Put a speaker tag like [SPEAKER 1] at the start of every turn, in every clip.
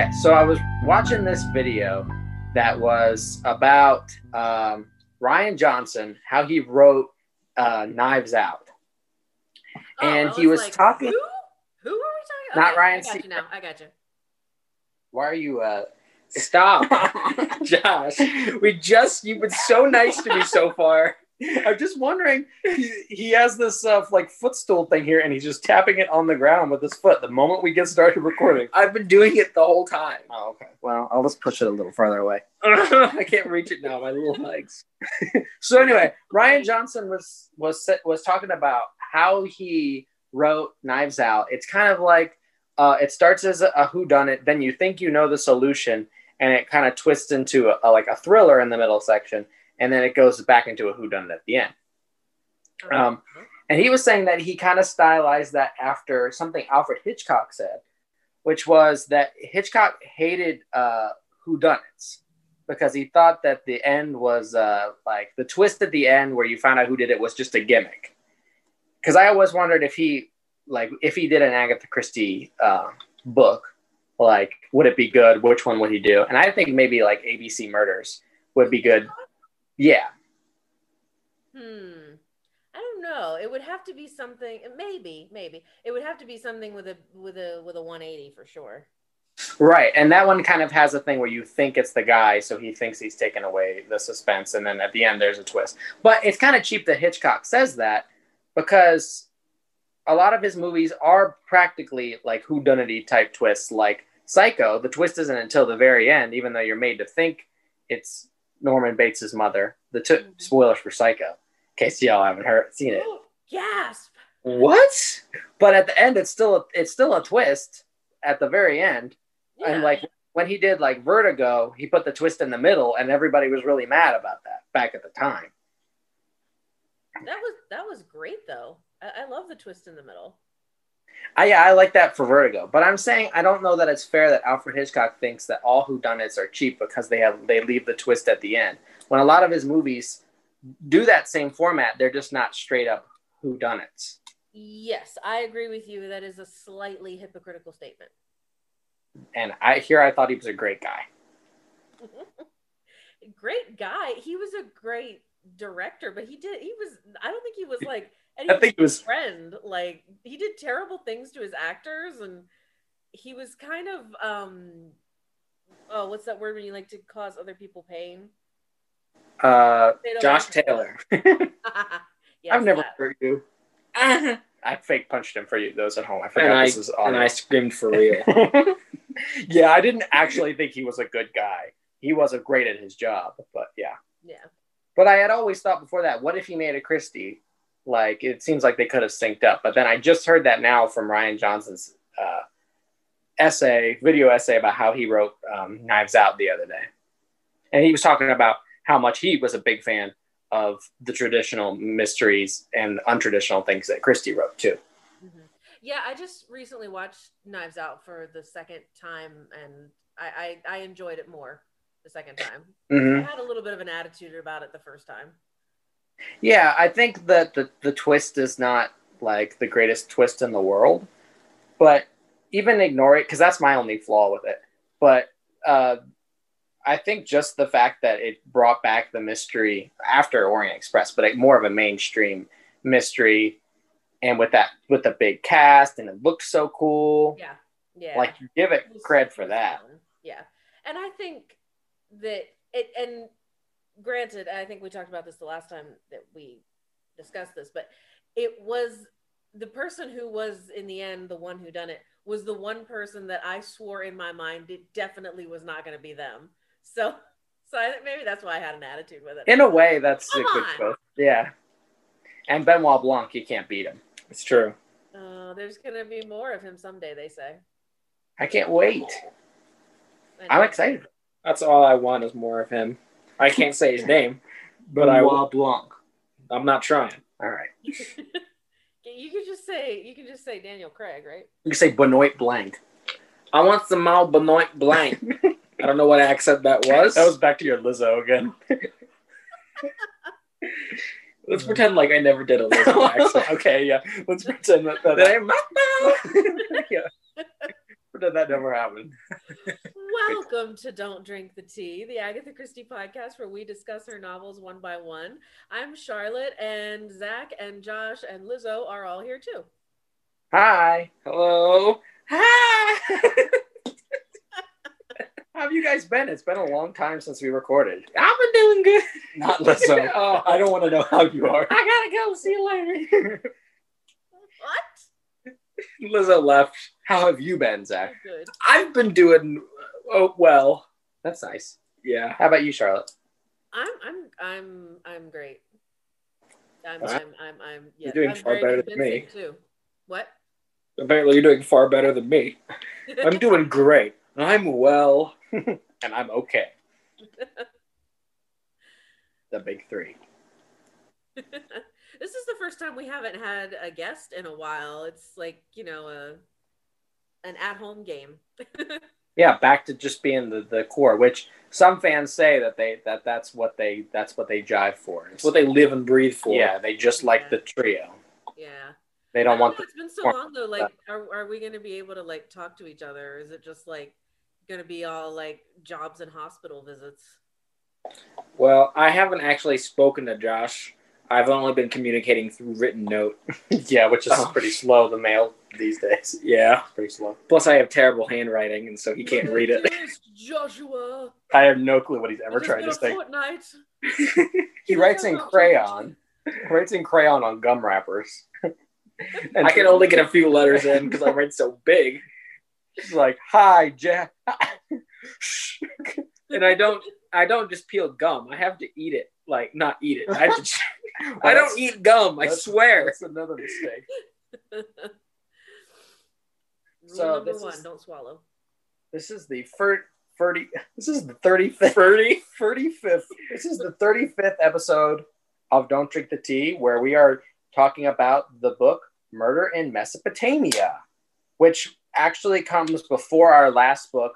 [SPEAKER 1] Okay, so I was watching this video that was about um, Rian Johnson, how he wrote uh, Knives Out.
[SPEAKER 2] Oh,
[SPEAKER 1] And
[SPEAKER 2] I
[SPEAKER 1] he was
[SPEAKER 2] like,
[SPEAKER 1] talking-
[SPEAKER 2] Who? Who are we talking? About?
[SPEAKER 1] Not
[SPEAKER 2] Okay,
[SPEAKER 1] Ryan
[SPEAKER 2] I got
[SPEAKER 1] Se-
[SPEAKER 2] you now. I got you.
[SPEAKER 1] Why are you? Uh,
[SPEAKER 3] Stop, Josh. We just you've been so nice to me so far.
[SPEAKER 1] I'm just wondering. He, he has this uh, like footstool thing here, and he's just tapping it on the ground with his foot. The moment we get started recording.
[SPEAKER 3] I've been doing it the whole time.
[SPEAKER 1] Oh, okay. Well, I'll just push it a little farther away.
[SPEAKER 3] I can't reach it now. My little legs.
[SPEAKER 1] So anyway, Rian Johnson was was was talking about how he wrote Knives Out. It's kind of like uh, it starts as a, a whodunit, then you think you know the solution, and it kind of twists into a, a- like a thriller in the middle section, and then it goes back into a whodunit at the end. Um, and he was saying that he kind of stylized that after something Alfred Hitchcock said, which was that Hitchcock hated uh, whodunits because he thought that the end was uh, like the twist at the end where you found out who did it was just a gimmick. Because I always wondered if he like if he did an Agatha Christie uh, book, like would it be good? Which one would he do? And I think maybe like ABC Murders would be good. Yeah,
[SPEAKER 2] Hmm. I don't know. It would have to be something. Maybe, maybe it would have to be something with a with a with a 180 for sure.
[SPEAKER 1] Right, and that one kind of has a thing where you think it's the guy, so he thinks he's taken away the suspense, and then at the end there's a twist. But it's kind of cheap that Hitchcock says that because a lot of his movies are practically like whodunity type twists. Like Psycho, the twist isn't until the very end, even though you're made to think it's Norman Bates' mother. The t-
[SPEAKER 2] Mhm.
[SPEAKER 1] spoilers for Psycho, in case y'all haven't heard seen it.
[SPEAKER 2] Gasp!
[SPEAKER 1] What? But at the end, it's still a, it's still a twist at the very end.
[SPEAKER 2] Yeah.
[SPEAKER 1] And like when he did like Vertigo, he put the twist in the middle, and everybody was really mad about that back at the time.
[SPEAKER 2] that was that was great though. I, I love the twist in the middle.
[SPEAKER 1] I, yeah, I like that for Vertigo, but I'm saying I don't know that it's fair that Alfred Hitchcock thinks that all whodunits are cheap because they have they leave the twist at the end. When a lot of his movies do that same format, they're just not straight up whodunits.
[SPEAKER 2] Yes, I agree with you. That is a slightly hypocritical statement.
[SPEAKER 1] And I here I thought he was a great guy.
[SPEAKER 2] great guy. He was a great director, but he did. He was. I don't think he was like.
[SPEAKER 1] I think he was
[SPEAKER 2] friend. Like he did terrible things to his actors, and he was kind of um. Oh, what's that word when you like to cause other people pain?
[SPEAKER 1] uh,
[SPEAKER 3] Josh
[SPEAKER 2] like-
[SPEAKER 3] Taylor.
[SPEAKER 2] Yes,
[SPEAKER 1] I've never
[SPEAKER 2] that.
[SPEAKER 1] hurt you.
[SPEAKER 3] and
[SPEAKER 1] I fake punched him for you those at home. I forgot
[SPEAKER 3] I
[SPEAKER 1] this is on.
[SPEAKER 3] and I screamed for real.
[SPEAKER 1] yeah, I didn't actually think he was a good guy. He wasn't great at his job, but yeah.
[SPEAKER 2] Yeah.
[SPEAKER 1] But I had always thought before that, what if he made a Christie? Like it seems like they could have synced up. But then I just heard that now from Rian Johnson's uh, essay, video essay about how he wrote um, Knives Out the other day, and he was talking about how much he was a big fan of the traditional mysteries and untraditional things that Christie wrote too.
[SPEAKER 2] Mhm. Yeah, I just recently watched Knives Out for the second time, and I I, I enjoyed it more the second time.
[SPEAKER 1] Mm-hmm.
[SPEAKER 2] I had a little bit of an attitude about it the first time.
[SPEAKER 1] Yeah, I think that the, the twist is not like the greatest twist in the world, but even ignore it because that's my only flaw with it. But uh, I think just the fact that it brought back the mystery after Orient Express, but like more of a mainstream mystery, and with that with the big cast and it looked so cool.
[SPEAKER 2] Yeah, yeah.
[SPEAKER 1] Like you give it cred for that.
[SPEAKER 2] Yeah. And I think that it, and granted, I think we talked about this the last time that we discussed this, but it was the person who was in the end the one who done it was the one person that I swore in my mind it definitely was not going to be them. So, so I think maybe that's why I had an attitude with it.
[SPEAKER 1] In a way, that's
[SPEAKER 2] Come
[SPEAKER 1] a good
[SPEAKER 2] on.
[SPEAKER 1] twist. Yeah. And Benoit Blanc, you can't beat him.
[SPEAKER 3] It's true.
[SPEAKER 2] Uh, there's going to be more of him someday, they say.
[SPEAKER 1] I can't wait. I'm excited.
[SPEAKER 3] That's all I want is more of him. I can't say his name, but I will.
[SPEAKER 1] Blanc.
[SPEAKER 3] I'm not trying.
[SPEAKER 1] All right.
[SPEAKER 2] you could just say you can just say Daniel Craig, right?
[SPEAKER 1] You can say Benoit Blanc.
[SPEAKER 3] I want some Mal Benoit Blanc. I don't know what accent that was.
[SPEAKER 1] That was back to your Lizzo again.
[SPEAKER 3] Let's pretend like I never did a Lizzo accent.
[SPEAKER 1] okay, yeah. Let's pretend that. that
[SPEAKER 3] Did I-
[SPEAKER 1] yeah.
[SPEAKER 3] Pretend that never happened.
[SPEAKER 2] Welcome to Don't Drink the Tea, the Agatha Christie podcast where we discuss her novels one by one. I'm Charlotte, and Zach and Josh and Lizzo are all here too.
[SPEAKER 1] Hi.
[SPEAKER 3] Hello. Hi.
[SPEAKER 1] How have you guys been? It's been a long time since we recorded.
[SPEAKER 3] I've been doing good.
[SPEAKER 1] Not Lizzo.
[SPEAKER 3] Oh.
[SPEAKER 1] I don't want to know how you are.
[SPEAKER 3] I gotta go. See you later.
[SPEAKER 2] What?
[SPEAKER 3] Lizzo left.
[SPEAKER 1] How have you been, Zach?
[SPEAKER 2] Good.
[SPEAKER 3] I've been doing oh well.
[SPEAKER 1] That's nice.
[SPEAKER 3] Yeah.
[SPEAKER 1] How about you, Charlotte?
[SPEAKER 2] I'm I'm I'm I'm great. I'm
[SPEAKER 3] Wow.
[SPEAKER 2] I'm I'm I'm yeah,
[SPEAKER 3] You're doing
[SPEAKER 2] I'm
[SPEAKER 3] far better than me.
[SPEAKER 2] too. What?
[SPEAKER 3] Apparently, you're doing far better than me. I'm doing great. I'm well, and I'm okay.
[SPEAKER 1] The big three.
[SPEAKER 2] this is the first time we haven't had a guest in a while. It's like, you know, a an at-home game.
[SPEAKER 1] Yeah, back to just being the, the core, which some fans say that they that that's what they that's what they jive for.
[SPEAKER 3] It's what they live and breathe for.
[SPEAKER 1] yeah, they just like the trio.
[SPEAKER 2] yeah.
[SPEAKER 1] They
[SPEAKER 2] I
[SPEAKER 1] don't want
[SPEAKER 2] know,
[SPEAKER 1] the
[SPEAKER 2] it's been so long though. Like, are, are we going to be able to like talk to each other? Or is it just like going to be all like jobs and hospital visits?
[SPEAKER 3] Well, I haven't actually spoken to Josh. I've only been communicating through written note.
[SPEAKER 1] yeah, which is
[SPEAKER 3] Oh.
[SPEAKER 1] pretty slow. The mail these days,
[SPEAKER 3] Yeah.
[SPEAKER 1] pretty slow.
[SPEAKER 3] Plus, I have terrible handwriting, and so he can't read it.
[SPEAKER 2] Dearest Joshua.
[SPEAKER 1] I have no clue what he's ever
[SPEAKER 2] it has
[SPEAKER 1] tried to
[SPEAKER 2] a
[SPEAKER 1] say.
[SPEAKER 2] fortnight.
[SPEAKER 1] He writes in crayon. He writes in crayon on gum wrappers. and
[SPEAKER 3] I can only get a few letters in because I write so big,
[SPEAKER 1] He's like, "Hi, Jack."
[SPEAKER 3] and I don't. I don't just peel gum. I have to eat it. Like not eat it. I have to. I don't eat gum. I swear.
[SPEAKER 1] That's another mistake.
[SPEAKER 2] Rule
[SPEAKER 1] So
[SPEAKER 2] number one:
[SPEAKER 1] is-
[SPEAKER 2] don't swallow.
[SPEAKER 1] This is the fir- 30 This is the 35th.
[SPEAKER 3] 30?
[SPEAKER 1] 35th. This is the 35th episode of Don't Drink the Tea, where we are talking about the book Murder in Mesopotamia, which actually comes before our last book,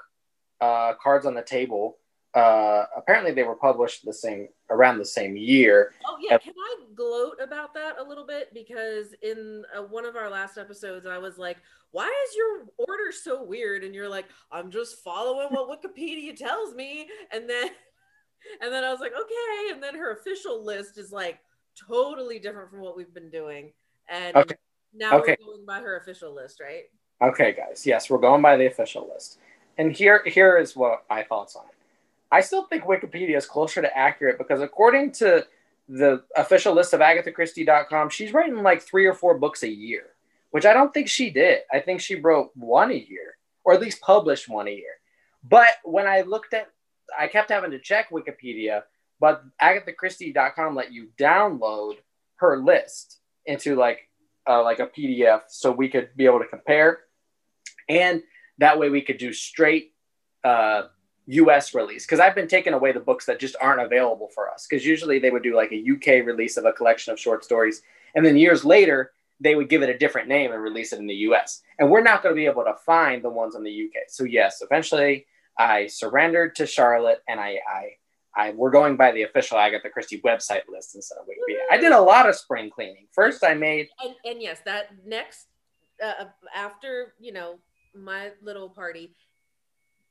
[SPEAKER 1] uh, Cards on the Table. Uh, apparently, they were published the same around the same year.
[SPEAKER 2] Oh yeah, can I gloat about that a little bit? Because in uh, one of our last episodes, I was like, "Why is your order so weird?" And you're like, "I'm just following what Wikipedia tells me." And then, and then I was like, "Okay." And then her official list is like totally different from what we've been doing. And
[SPEAKER 1] Okay.
[SPEAKER 2] now
[SPEAKER 1] Okay.
[SPEAKER 2] we're going by her official list, right?
[SPEAKER 1] Okay, guys. Yes, we're going by the official list. And here here is what my thoughts on it. I still think Wikipedia is closer to accurate because according to the official list of agathachristie.com, she's writing like 3 or 4 books a year, which I don't think she did. I think she wrote one a year or at least published one a year. But when I looked at I kept having to check Wikipedia, but agathachristie.com let you download her list into like uh, like a PDF so we could be able to compare and that way we could do straight uh, US release because I've been taking away the books that just aren't available for us because usually they would do like a UK release of a collection of short stories and then years later they would give it a different name and release it in the US and we're not going to be able to find the ones in the UK so yes eventually I surrendered to Charlotte and I I, I we're going by the official Agatha Christie website list instead of Wikipedia. I did a lot of spring cleaning. First I made
[SPEAKER 2] and and yes, that next uh, after you know my little party,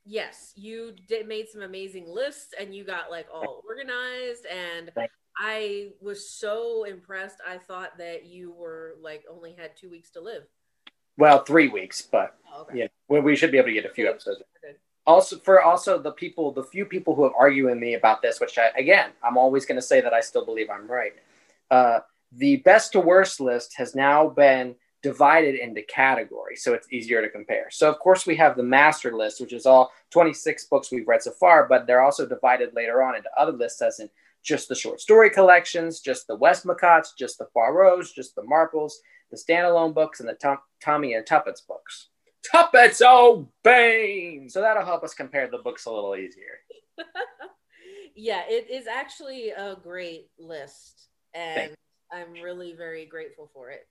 [SPEAKER 2] yes, you did made some amazing lists and you got like all organized and I was so impressed. I thought that you were like only had two weeks to live.
[SPEAKER 1] well three weeks but
[SPEAKER 2] Oh, okay.
[SPEAKER 1] Yeah, well, we should be able to get a few episodes. Also, for also the people, the few people who have argued with me about this, which I, again, I'm always going to say that I still believe I'm right. Uh, the best to worst list has now been divided into categories, so it's easier to compare. So, of course, we have the master list, which is all 26 books we've read so far, but they're also divided later on into other lists, as in just the short story collections, just the Westmacotts, just the Poirots, just the Marples, the standalone books, and the Tom, Tommy and Tuppence books.
[SPEAKER 3] Tuppence O'Bane.
[SPEAKER 1] Oh, so that'll help us compare the books a little easier.
[SPEAKER 2] yeah, it is actually a great list, and I'm really very grateful for it.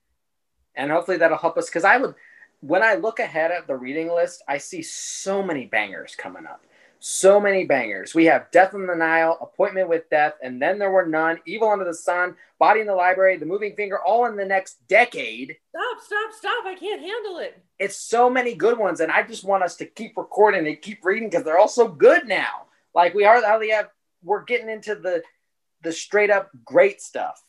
[SPEAKER 1] And hopefully that'll help us because I would, when I look ahead at the reading list, I see so many bangers coming up. so many bangers. We have Death in the Nile, Appointment with Death, and then there were none. Evil Under the Sun, Body in the Library, The Moving Finger, all in the next decade.
[SPEAKER 2] Stop, stop, stop. I can't handle it.
[SPEAKER 1] It's so many good ones, and I just want us to keep recording and keep reading because they're all so good now. Like we are oh, hardly have, we're getting into the the straight up great stuff.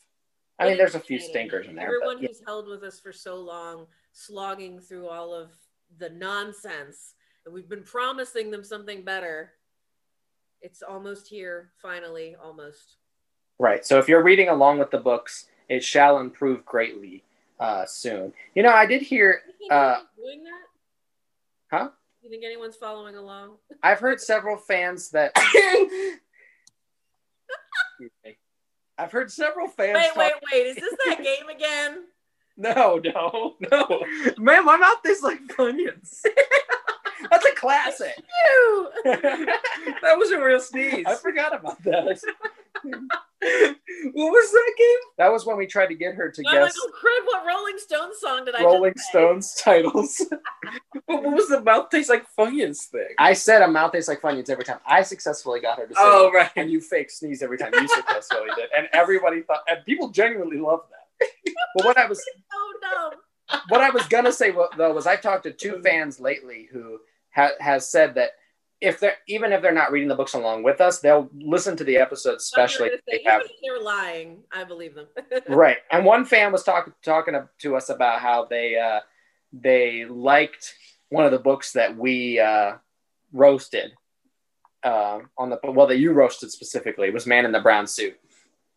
[SPEAKER 1] I mean, there's a few stinkers in there.
[SPEAKER 2] Everyone
[SPEAKER 1] But, yeah.
[SPEAKER 2] who's held with us for so long, slogging through all of the nonsense, and we've been promising them something better. It's almost here, finally, almost.
[SPEAKER 1] Right. So if you're reading along with the books, it shall improve greatly uh, soon. You know, I did hear. Uh,
[SPEAKER 2] doing that?
[SPEAKER 1] Huh?
[SPEAKER 2] You think anyone's following along?
[SPEAKER 1] I've heard several fans that. I've heard several fans.
[SPEAKER 2] Wait,
[SPEAKER 1] talk-
[SPEAKER 2] wait, wait. Is this that game again?
[SPEAKER 1] No, no, no. Man, my mouth tastes like onions. That's a classic.
[SPEAKER 3] That was a real sneeze.
[SPEAKER 1] I forgot about that.
[SPEAKER 3] What was that game?
[SPEAKER 1] That was when we tried to get her to
[SPEAKER 2] I'm like,
[SPEAKER 1] guess
[SPEAKER 2] oh crud! What Rolling Stones song did I?
[SPEAKER 1] Rolling? Stones titles.
[SPEAKER 3] What, what was the mouth tastes like Funyuns thing?
[SPEAKER 1] I said a mouth tastes like Funyuns every time. I successfully got her to say
[SPEAKER 3] Oh
[SPEAKER 1] it.
[SPEAKER 3] right.
[SPEAKER 1] and you fake sneeze every time you successfully did. And everybody thought, and people genuinely loved that. But what I was
[SPEAKER 2] Oh no!
[SPEAKER 1] what I was gonna say though was I've talked to two fans lately who ha- has said that if they're even if they're not reading the books along with us, they'll listen to the episodes, especially if
[SPEAKER 2] say,
[SPEAKER 1] they have
[SPEAKER 2] even if they're lying. I believe them.
[SPEAKER 1] right. And one fan was talking talking to us about how they uh, they liked one of the books that we uh, roasted uh, on the well that you roasted specifically was Man in the Brown Suit.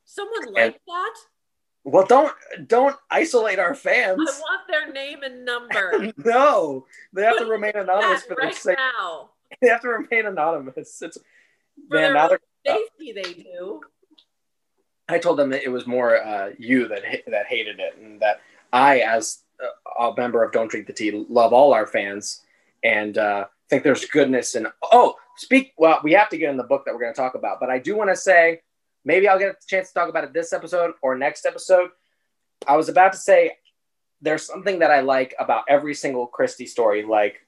[SPEAKER 2] Someone like that?
[SPEAKER 1] Well, don't don't isolate our fans.
[SPEAKER 2] I want their name and number.
[SPEAKER 1] no, they have to remain anonymous for their sake.
[SPEAKER 2] now.
[SPEAKER 1] They have to remain anonymous. It's
[SPEAKER 2] For
[SPEAKER 1] man.
[SPEAKER 2] their
[SPEAKER 1] Now
[SPEAKER 2] own
[SPEAKER 1] they're,
[SPEAKER 2] safety, they do.
[SPEAKER 1] I told them that it was more uh, you that ha- that hated it, and that I, as a, a member of Don't Drink the Tea, love all our fans and uh, think there's goodness in. Oh, speak. Well, we have to get in the book that we're going to talk about, but I do want to say maybe I'll get a chance to talk about it this episode or next episode. I was about to say there's something that I like about every single Christie story, like.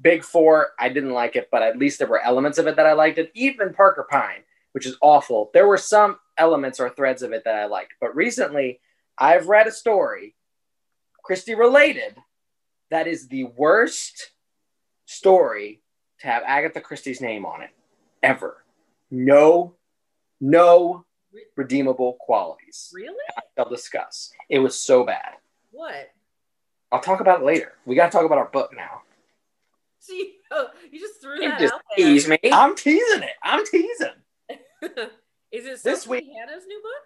[SPEAKER 1] Big Four, I didn't like it, but at least there were elements of it that I liked it. Even Parker Pyne, which is awful. There were some elements or threads of it that I liked. But recently, I've read a story, Christie related, that is the worst story to have Agatha Christie's name on it ever. No, no redeemable qualities.
[SPEAKER 2] Really?
[SPEAKER 1] I shall discuss. It was so bad.
[SPEAKER 2] What?
[SPEAKER 1] I'll talk about it later. We got to talk about our book now.
[SPEAKER 2] See, you just threw
[SPEAKER 3] You
[SPEAKER 2] that
[SPEAKER 3] just
[SPEAKER 2] out there.
[SPEAKER 3] tease me.
[SPEAKER 1] I'm teasing it. I'm teasing.
[SPEAKER 2] Is it
[SPEAKER 1] This
[SPEAKER 2] Sophie
[SPEAKER 1] week-
[SPEAKER 2] Hannah's new book?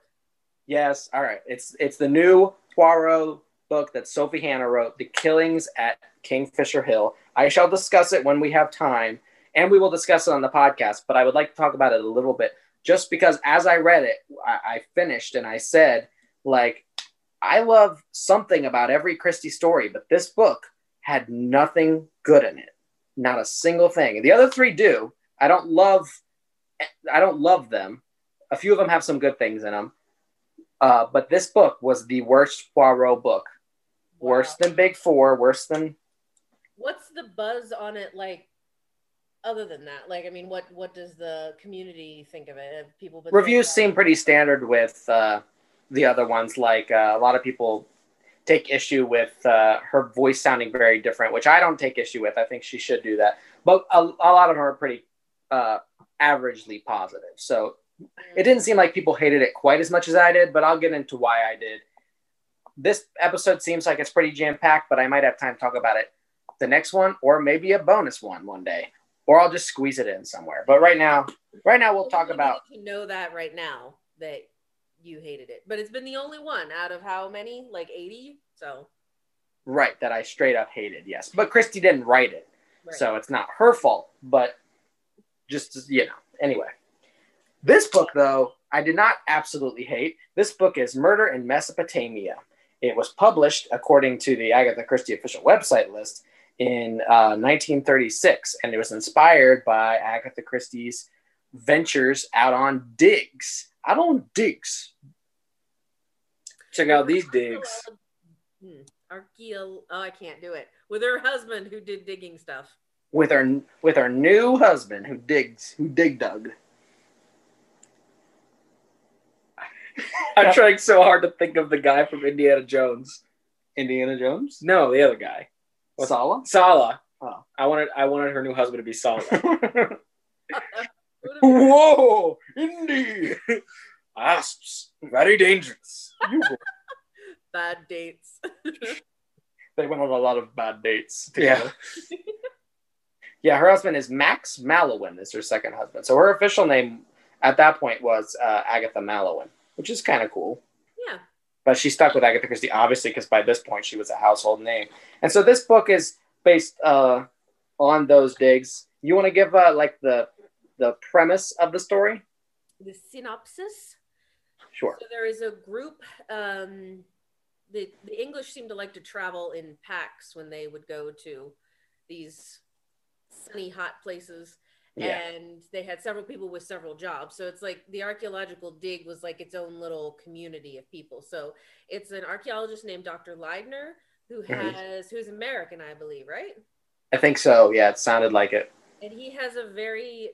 [SPEAKER 1] Yes. All right. It's it's the new Poirot book that Sophie Hannah wrote, The Killings at Kingfisher Hill. I shall discuss it when we have time, and we will discuss it on the podcast. But I would like to talk about it a little bit, just because as I read it, I, I finished and I said, like, I love something about every Christie story, but this book had nothing good in it, not a single thing. The other three do. I don't love, I don't love them. A few of them have some good things in them. Uh, but this book was the worst Poirot book. Worse than Big Four, worse than
[SPEAKER 2] What's the buzz on it like? Other than that, like, I mean, what what does the community think of it? Have people
[SPEAKER 1] reviews seem pretty standard with uh, the other ones. Like uh, a lot of people take issue with uh, her voice sounding very different, which I don't take issue with. I think she should do that. But a, a lot of them are pretty uh, averagely positive. So it didn't seem like people hated it quite as much as I did, but I'll get into why I did. This episode seems like it's pretty jam packed, but I might have time to talk about it the next one, or maybe a bonus one one day, or I'll just squeeze it in somewhere. But right now, right now we'll talk about
[SPEAKER 2] to know that right now that you hated it, but it's been the only one out of how many? Like eighty. So
[SPEAKER 1] right that I straight up hated. Yes, but Christie didn't write it,
[SPEAKER 2] right.
[SPEAKER 1] so it's not her fault. But just you know, anyway, this book though I did not absolutely hate. This book is Murder in Mesopotamia. It was published according to the Agatha Christie official website list in uh, 1936, and it was inspired by Agatha Christie's ventures out on digs. Out on digs.
[SPEAKER 3] Check out these digs.
[SPEAKER 2] Hmm. Archeo- oh, I can't do it. With her husband who did digging stuff.
[SPEAKER 1] with her with her new husband who digs who dig dug.
[SPEAKER 3] I'm trying so hard to think of the guy from Indiana Jones.
[SPEAKER 1] Indiana Jones.
[SPEAKER 3] No, the other guy.
[SPEAKER 1] Sallah.
[SPEAKER 3] Sallah.
[SPEAKER 1] Oh.
[SPEAKER 3] I wanted I wanted her new husband to be Sallah.
[SPEAKER 1] Whoa, Indy.
[SPEAKER 3] Asps. Very dangerous.
[SPEAKER 1] You-
[SPEAKER 2] Bad dates.
[SPEAKER 1] they went on a lot of bad dates.
[SPEAKER 3] Yeah.
[SPEAKER 1] Together. yeah, her husband is Max Mallowan. Is her second husband. So her official name at that point was uh, Agatha Mallowan, which is kind of cool.
[SPEAKER 2] yeah.
[SPEAKER 1] but she stuck with Agatha Christie, obviously, because by this point she was a household name. And so this book is based uh, on those digs. You want to give uh, like the the premise of the story?
[SPEAKER 2] The synopsis.
[SPEAKER 1] Sure.
[SPEAKER 2] So there is a group. Um, the the English seem to like to travel in packs when they would go to these sunny, hot places.
[SPEAKER 1] Yeah.
[SPEAKER 2] And they had several people with several jobs. So it's like the archaeological dig was like its own little community of people. So it's an archaeologist named Dr. Leidner who
[SPEAKER 1] Mhm.
[SPEAKER 2] has who's American, I believe, right?
[SPEAKER 1] I think so. Yeah, it sounded like it.
[SPEAKER 2] and he has a very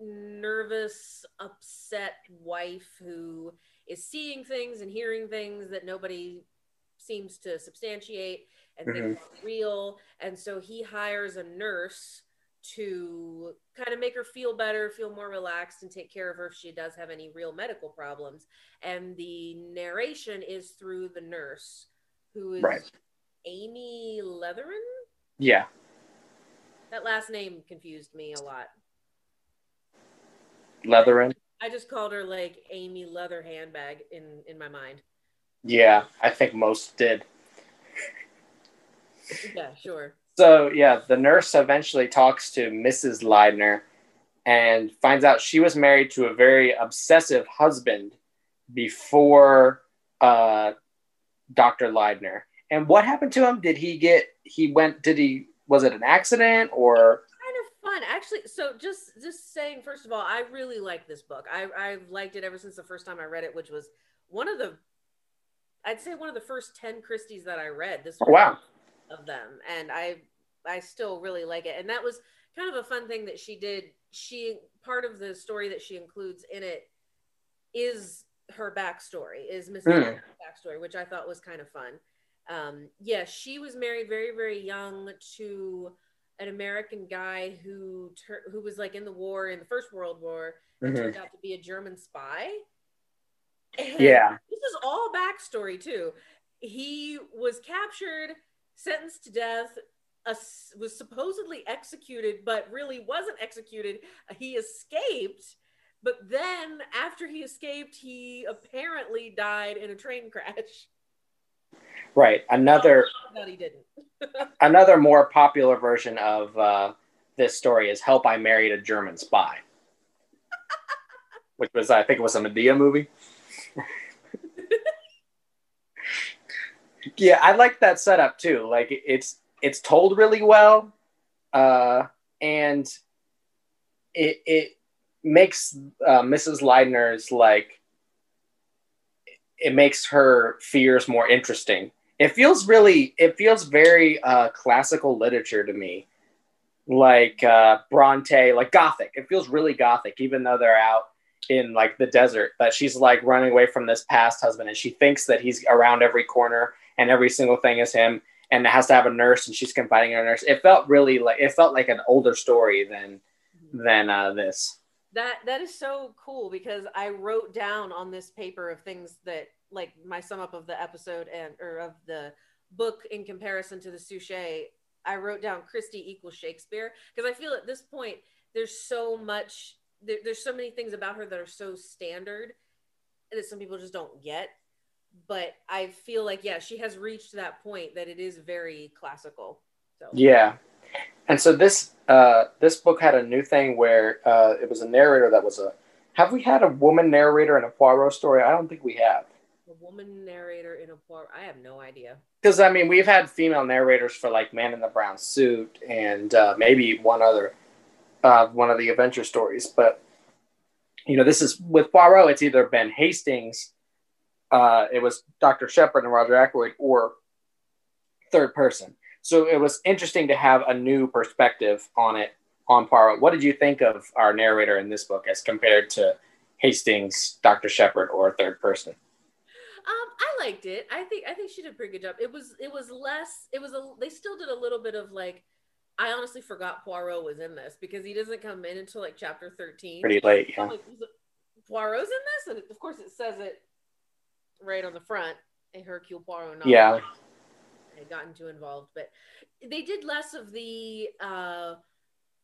[SPEAKER 2] nervous upset wife who is seeing things and hearing things that nobody seems to substantiate and think mm-hmm. are real. And so he hires a nurse to kind of make her feel better feel more relaxed and take care of her if she does have any real medical problems. And the narration is through the nurse who is
[SPEAKER 1] Right.
[SPEAKER 2] amy leatheran?
[SPEAKER 1] Yeah.
[SPEAKER 2] that last name confused me a lot
[SPEAKER 1] Leatheran.
[SPEAKER 2] I just called her like Amy Leather handbag in in my mind.
[SPEAKER 1] Yeah, I think most did.
[SPEAKER 2] Yeah, sure.
[SPEAKER 1] So yeah, the nurse eventually talks to Mrs. Leidner and finds out she was married to a very obsessive husband before uh, Dr. Leidner. And what happened to him? Did he get? He went? Did he? Was it an accident or?
[SPEAKER 2] Fun, actually. So just just saying, first of all, I really like this book. I I've liked it ever since the first time I read it, which was one of the, I'd say one of the first ten Christies that I read. This
[SPEAKER 1] Oh, wow.
[SPEAKER 2] of them, and I I still really like it. And that was kind of a fun thing that she did. She part of the story that she includes in it is her backstory, is.
[SPEAKER 1] Hmm.
[SPEAKER 2] Leidner's backstory, which I thought was kind of fun. Um, yeah, she was married very very young to an American guy who tur- who was like in the war in the First World War and
[SPEAKER 1] Mhm.
[SPEAKER 2] turned out to be a German spy. And
[SPEAKER 1] Yeah.
[SPEAKER 2] this is all backstory too. He was captured, sentenced to death, uh, was supposedly executed, but really wasn't executed. He escaped, but then after he escaped, he apparently died in a train crash.
[SPEAKER 1] Right. Another
[SPEAKER 2] No, he didn't.
[SPEAKER 1] another more popular version of uh, this story is "Help! I Married a German Spy," which was I think it was a Medea movie. yeah, I like that setup too. Like it's it's told really well, uh, and it it makes uh, Mrs. Leidner's like it makes her fears more interesting. It feels really it feels very uh, classical literature to me, like uh, Bronte, like Gothic. It feels really Gothic, even though they're out in like the desert. That she's like running away from this past husband, and she thinks that he's around every corner and every single thing is him and it has to have a nurse and she's confiding in a nurse it felt really like it felt like an older story than than uh, this
[SPEAKER 2] That that is so cool because I wrote down on this paper of things that like my sum up of the episode and or of the book in comparison to the Suchet. I wrote down Christie equals Shakespeare because I feel at this point there's so much there, there's so many things about her that are so standard that some people just don't get. But I feel like yeah, she has reached that point that it is very classical. So
[SPEAKER 1] yeah and so this uh, this book had a new thing where uh, it was a narrator that was a have we had a woman narrator in a Poirot story I don't think we have
[SPEAKER 2] a woman narrator in a Poirot, I have no idea.
[SPEAKER 1] because I mean we've had female narrators for like Man in the Brown Suit and uh, maybe one other uh, one of the adventure stories, but you know this is with Poirot. It's either Ben Hastings, uh, it was Doctor Sheppard and Roger Ackroyd, or third person. so it was interesting to have a new perspective on it on Poirot. What did you think of our narrator in this book as compared to Hastings, Dr. Sheppard, or third person?
[SPEAKER 2] Um, I liked it. I think I think she did a pretty good job. It was it was less. It was a. They still did a little bit of like. I honestly forgot Poirot was in this because he doesn't come in until like chapter thirteen.
[SPEAKER 1] Pretty late, yeah.
[SPEAKER 2] Like, Poirot's in this, and of course it says it right on the front. A Hercule Poirot novel.
[SPEAKER 1] Yeah.
[SPEAKER 2] Had gotten too involved, but they did less of the. uh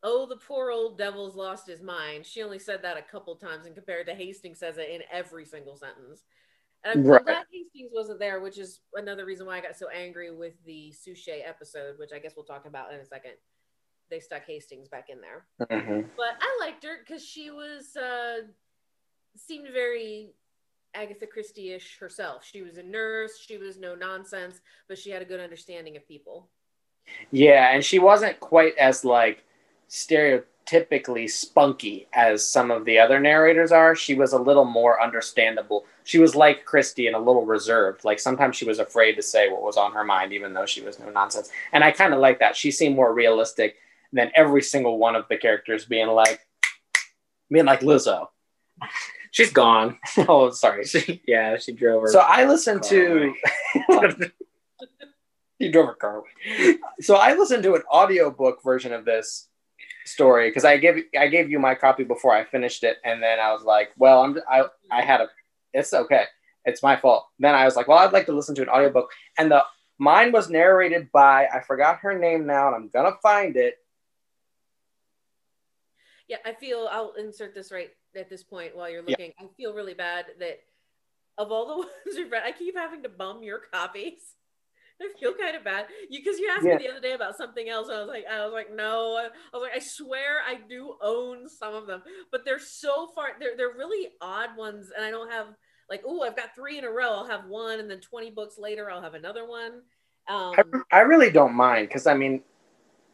[SPEAKER 2] oh, the poor old devil's lost his mind. She only said that a couple times, and compared to Hastings says it in every single sentence. And I'm
[SPEAKER 1] Right.
[SPEAKER 2] glad Hastings wasn't there, which is another reason why I got so angry with the Suchet episode, which I guess we'll talk about in a second. They stuck Hastings back in there,
[SPEAKER 1] hmm
[SPEAKER 2] but I liked her because she was uh, seemed very Agatha Christie-ish herself. She was a nurse. She was no nonsense, but she had a good understanding of people.
[SPEAKER 1] Yeah, and she wasn't quite as like stereotypically spunky as some of the other narrators are. She was a little more understandable. She was like Christie and a little reserved. Like sometimes she was afraid to say what was on her mind, even though she was no nonsense. And I kind of like that. She seemed more realistic than every single one of the characters being like, being like Lizzo.
[SPEAKER 3] She's gone.
[SPEAKER 1] oh, sorry.
[SPEAKER 3] She, yeah, she drove her.
[SPEAKER 1] So I listened to.
[SPEAKER 3] you drove her car away.
[SPEAKER 1] so I listened to an audiobook version of this story because I gave I gave you my copy before I finished it, and then I was like, well, I'm I I had a it's okay, it's my fault. Then I was like, well, I'd like to listen to an audiobook, and the mine was narrated by I forgot her name now, and I'm gonna find it.
[SPEAKER 2] Yeah, I feel I'll insert this right at this point while you're
[SPEAKER 1] Yeah.
[SPEAKER 2] looking. I feel really bad that of all the ones we've read, I keep having to bum your copies. I feel kind of bad. You because you asked
[SPEAKER 1] Yeah.
[SPEAKER 2] me the other day about something else, and I was like, I was like, no. I was like, I swear I do own some of them, but they're so far. They're they're really odd ones, and I don't have like, oh, I've got three in a row. I'll have one, and then twenty books later, I'll have another one. Um,
[SPEAKER 1] I, I really don't mind because I mean,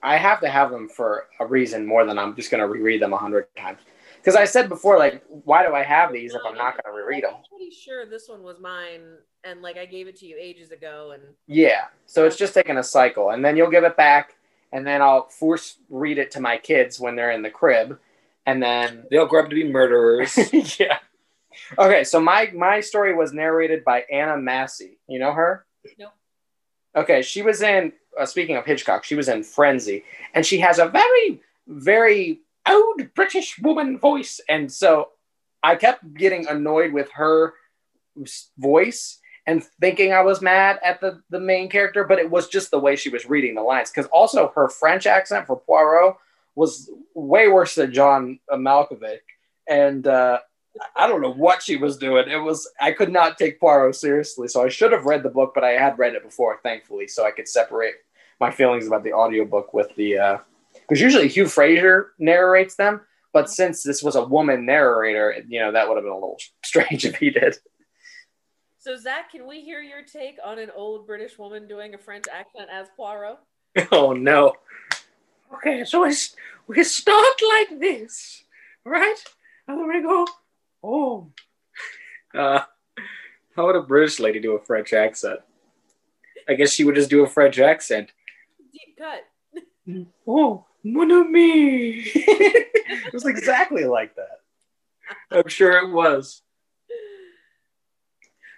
[SPEAKER 1] I have to have them for a reason more than I'm just gonna reread them a hundred times. Because I said before, like, why do I have these if I'm not gonna reread them?
[SPEAKER 2] I'm pretty sure this one was mine, and like I gave it to you ages ago, and
[SPEAKER 1] Yeah. So it's just taking a cycle. And then you'll give it back. And then I'll force read it to my kids when they're in the crib. And then
[SPEAKER 3] they'll grow up to be murderers.
[SPEAKER 1] yeah. Okay, so my my story was narrated by Anna Massey. You know her?
[SPEAKER 2] Nope.
[SPEAKER 1] Okay, she was in uh, speaking of Hitchcock, she was in Frenzy and she has a very very old British woman voice and so I kept getting annoyed with her voice and thinking I was mad at the, the main character, but it was just the way she was reading the lines. Because also her French accent for Poirot was way worse than John Malkovich. And uh, I don't know what she was doing. It was I could not take Poirot seriously. So I should have read the book, but I had read it before, thankfully, so I could separate my feelings about the audiobook with the because usually Hugh Fraser narrates them, but since this was a woman narrator, you know that would have been a little strange if he did.
[SPEAKER 2] So Zach, can we hear your take on an old British woman doing a French accent as Poirot?
[SPEAKER 3] oh no. Okay, so we, we start like this, right? And then we go, oh. Uh, how would a British lady do a French accent? I guess she would just do a French accent.
[SPEAKER 2] Deep cut.
[SPEAKER 3] Oh, mon ami.
[SPEAKER 1] it was exactly like that.
[SPEAKER 3] I'm sure it was.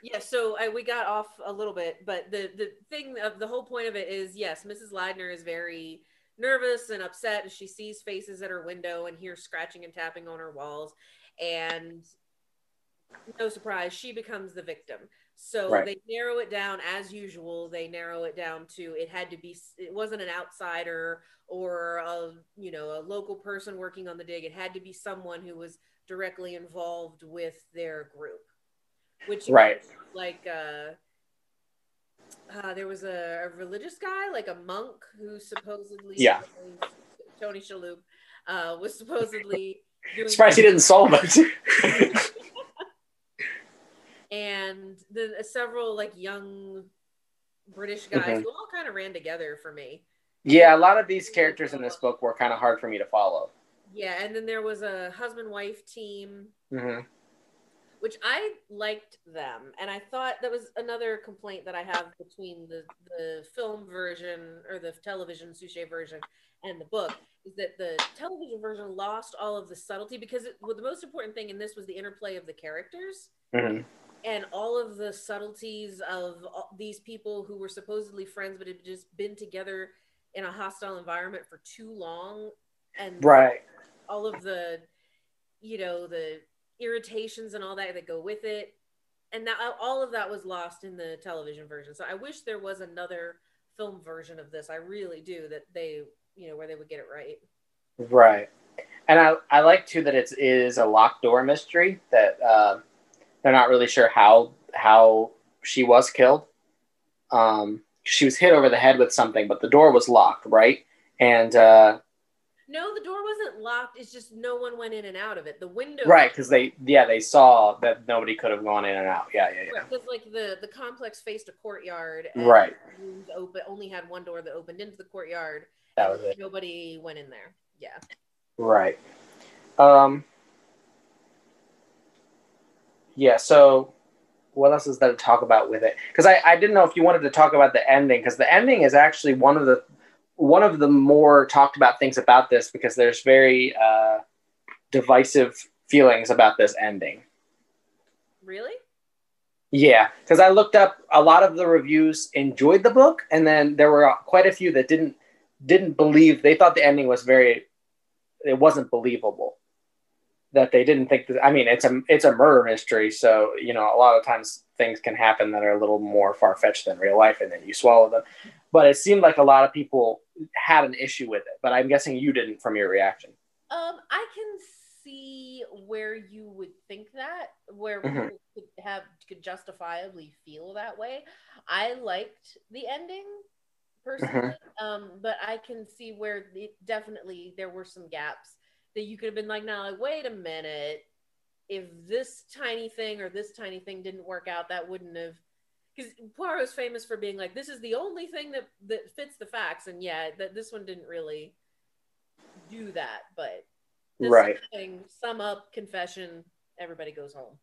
[SPEAKER 2] Yeah, so I, we got off a little bit, but the the thing of the whole point of it is yes, Mrs. Leidner is very nervous and upset as she sees faces at her window and hears scratching and tapping on her walls, and no surprise, she becomes the victim. So
[SPEAKER 1] Right.
[SPEAKER 2] they narrow it down as usual. They narrow it down to it had to be it wasn't an outsider or a you know a local person working on the dig. It had to be someone who was directly involved with their group, which
[SPEAKER 1] Right.
[SPEAKER 2] like uh, uh there was a, a religious guy like a monk who supposedly
[SPEAKER 1] Yeah.
[SPEAKER 2] tony shalhoub uh was supposedly doing
[SPEAKER 1] Surprised he didn't solve it.
[SPEAKER 2] and the uh, several like young british guys
[SPEAKER 1] Mhm.
[SPEAKER 2] who all kind of ran together for me
[SPEAKER 1] yeah, a lot of these characters in this book were kind of hard for me to follow.
[SPEAKER 2] yeah and then there was a husband wife team
[SPEAKER 1] hmm
[SPEAKER 2] which I liked them, and I thought that was another complaint that I have between the the film version or the television Suchet version and the book is that the television version lost all of the subtlety because it, well, the most important thing in this was the interplay of the characters
[SPEAKER 1] Mhm.
[SPEAKER 2] And all of the subtleties of all- these people who were supposedly friends but had just been together in a hostile environment for too long. And
[SPEAKER 1] Right.
[SPEAKER 2] all of the you know the irritations and all that that go with it. And that all of that was lost in the television version. So i wish there was another film version of this. I really do that they you know where they would get it right.
[SPEAKER 1] Right. And I, I like too that it is a locked door mystery that uh, they're not really sure how how she was killed. Um, she was hit over the head with something, but the door was locked, right? And uh,
[SPEAKER 2] no the door wasn't locked it's just no one went in and out of it the window
[SPEAKER 1] right, because they yeah they saw that nobody could have gone in and out. Yeah, yeah, yeah.
[SPEAKER 2] because like the the complex faced a courtyard
[SPEAKER 1] Right.
[SPEAKER 2] rooms open only had one door that opened into the courtyard
[SPEAKER 1] That was it.
[SPEAKER 2] nobody went in there yeah
[SPEAKER 1] Right. Um, yeah, so what else is there to talk about with it? Because I, I didn't know if you wanted to talk about the ending, because the ending is actually one of the one of the more talked about things about this because there's very uh, divisive feelings about this ending.
[SPEAKER 2] really
[SPEAKER 1] Yeah, because I looked up a lot of the reviews enjoyed the book, and then there were quite a few that didn't didn't believe. They thought the ending was very, it wasn't believable. That they didn't think that. I mean, it's a it's a murder mystery, so you know a lot of times things can happen that are a little more far fetched than real life, and then you swallow them. But it seemed like a lot of people had an issue with it. But I'm guessing you didn't from your reaction.
[SPEAKER 2] Um, I can see where you would think that, where people could have could justifiably feel that way. I liked the ending personally, um, but I can see where it, definitely there were some gaps that you could have been like, now, like, wait a minute, if this tiny thing or this tiny thing didn't work out, that wouldn't have. Because Poirot's famous for being like, this is the only thing that that fits the facts, and yeah, that this one didn't really do that, but this
[SPEAKER 1] Right.
[SPEAKER 2] thing, sum up, confession, everybody goes home.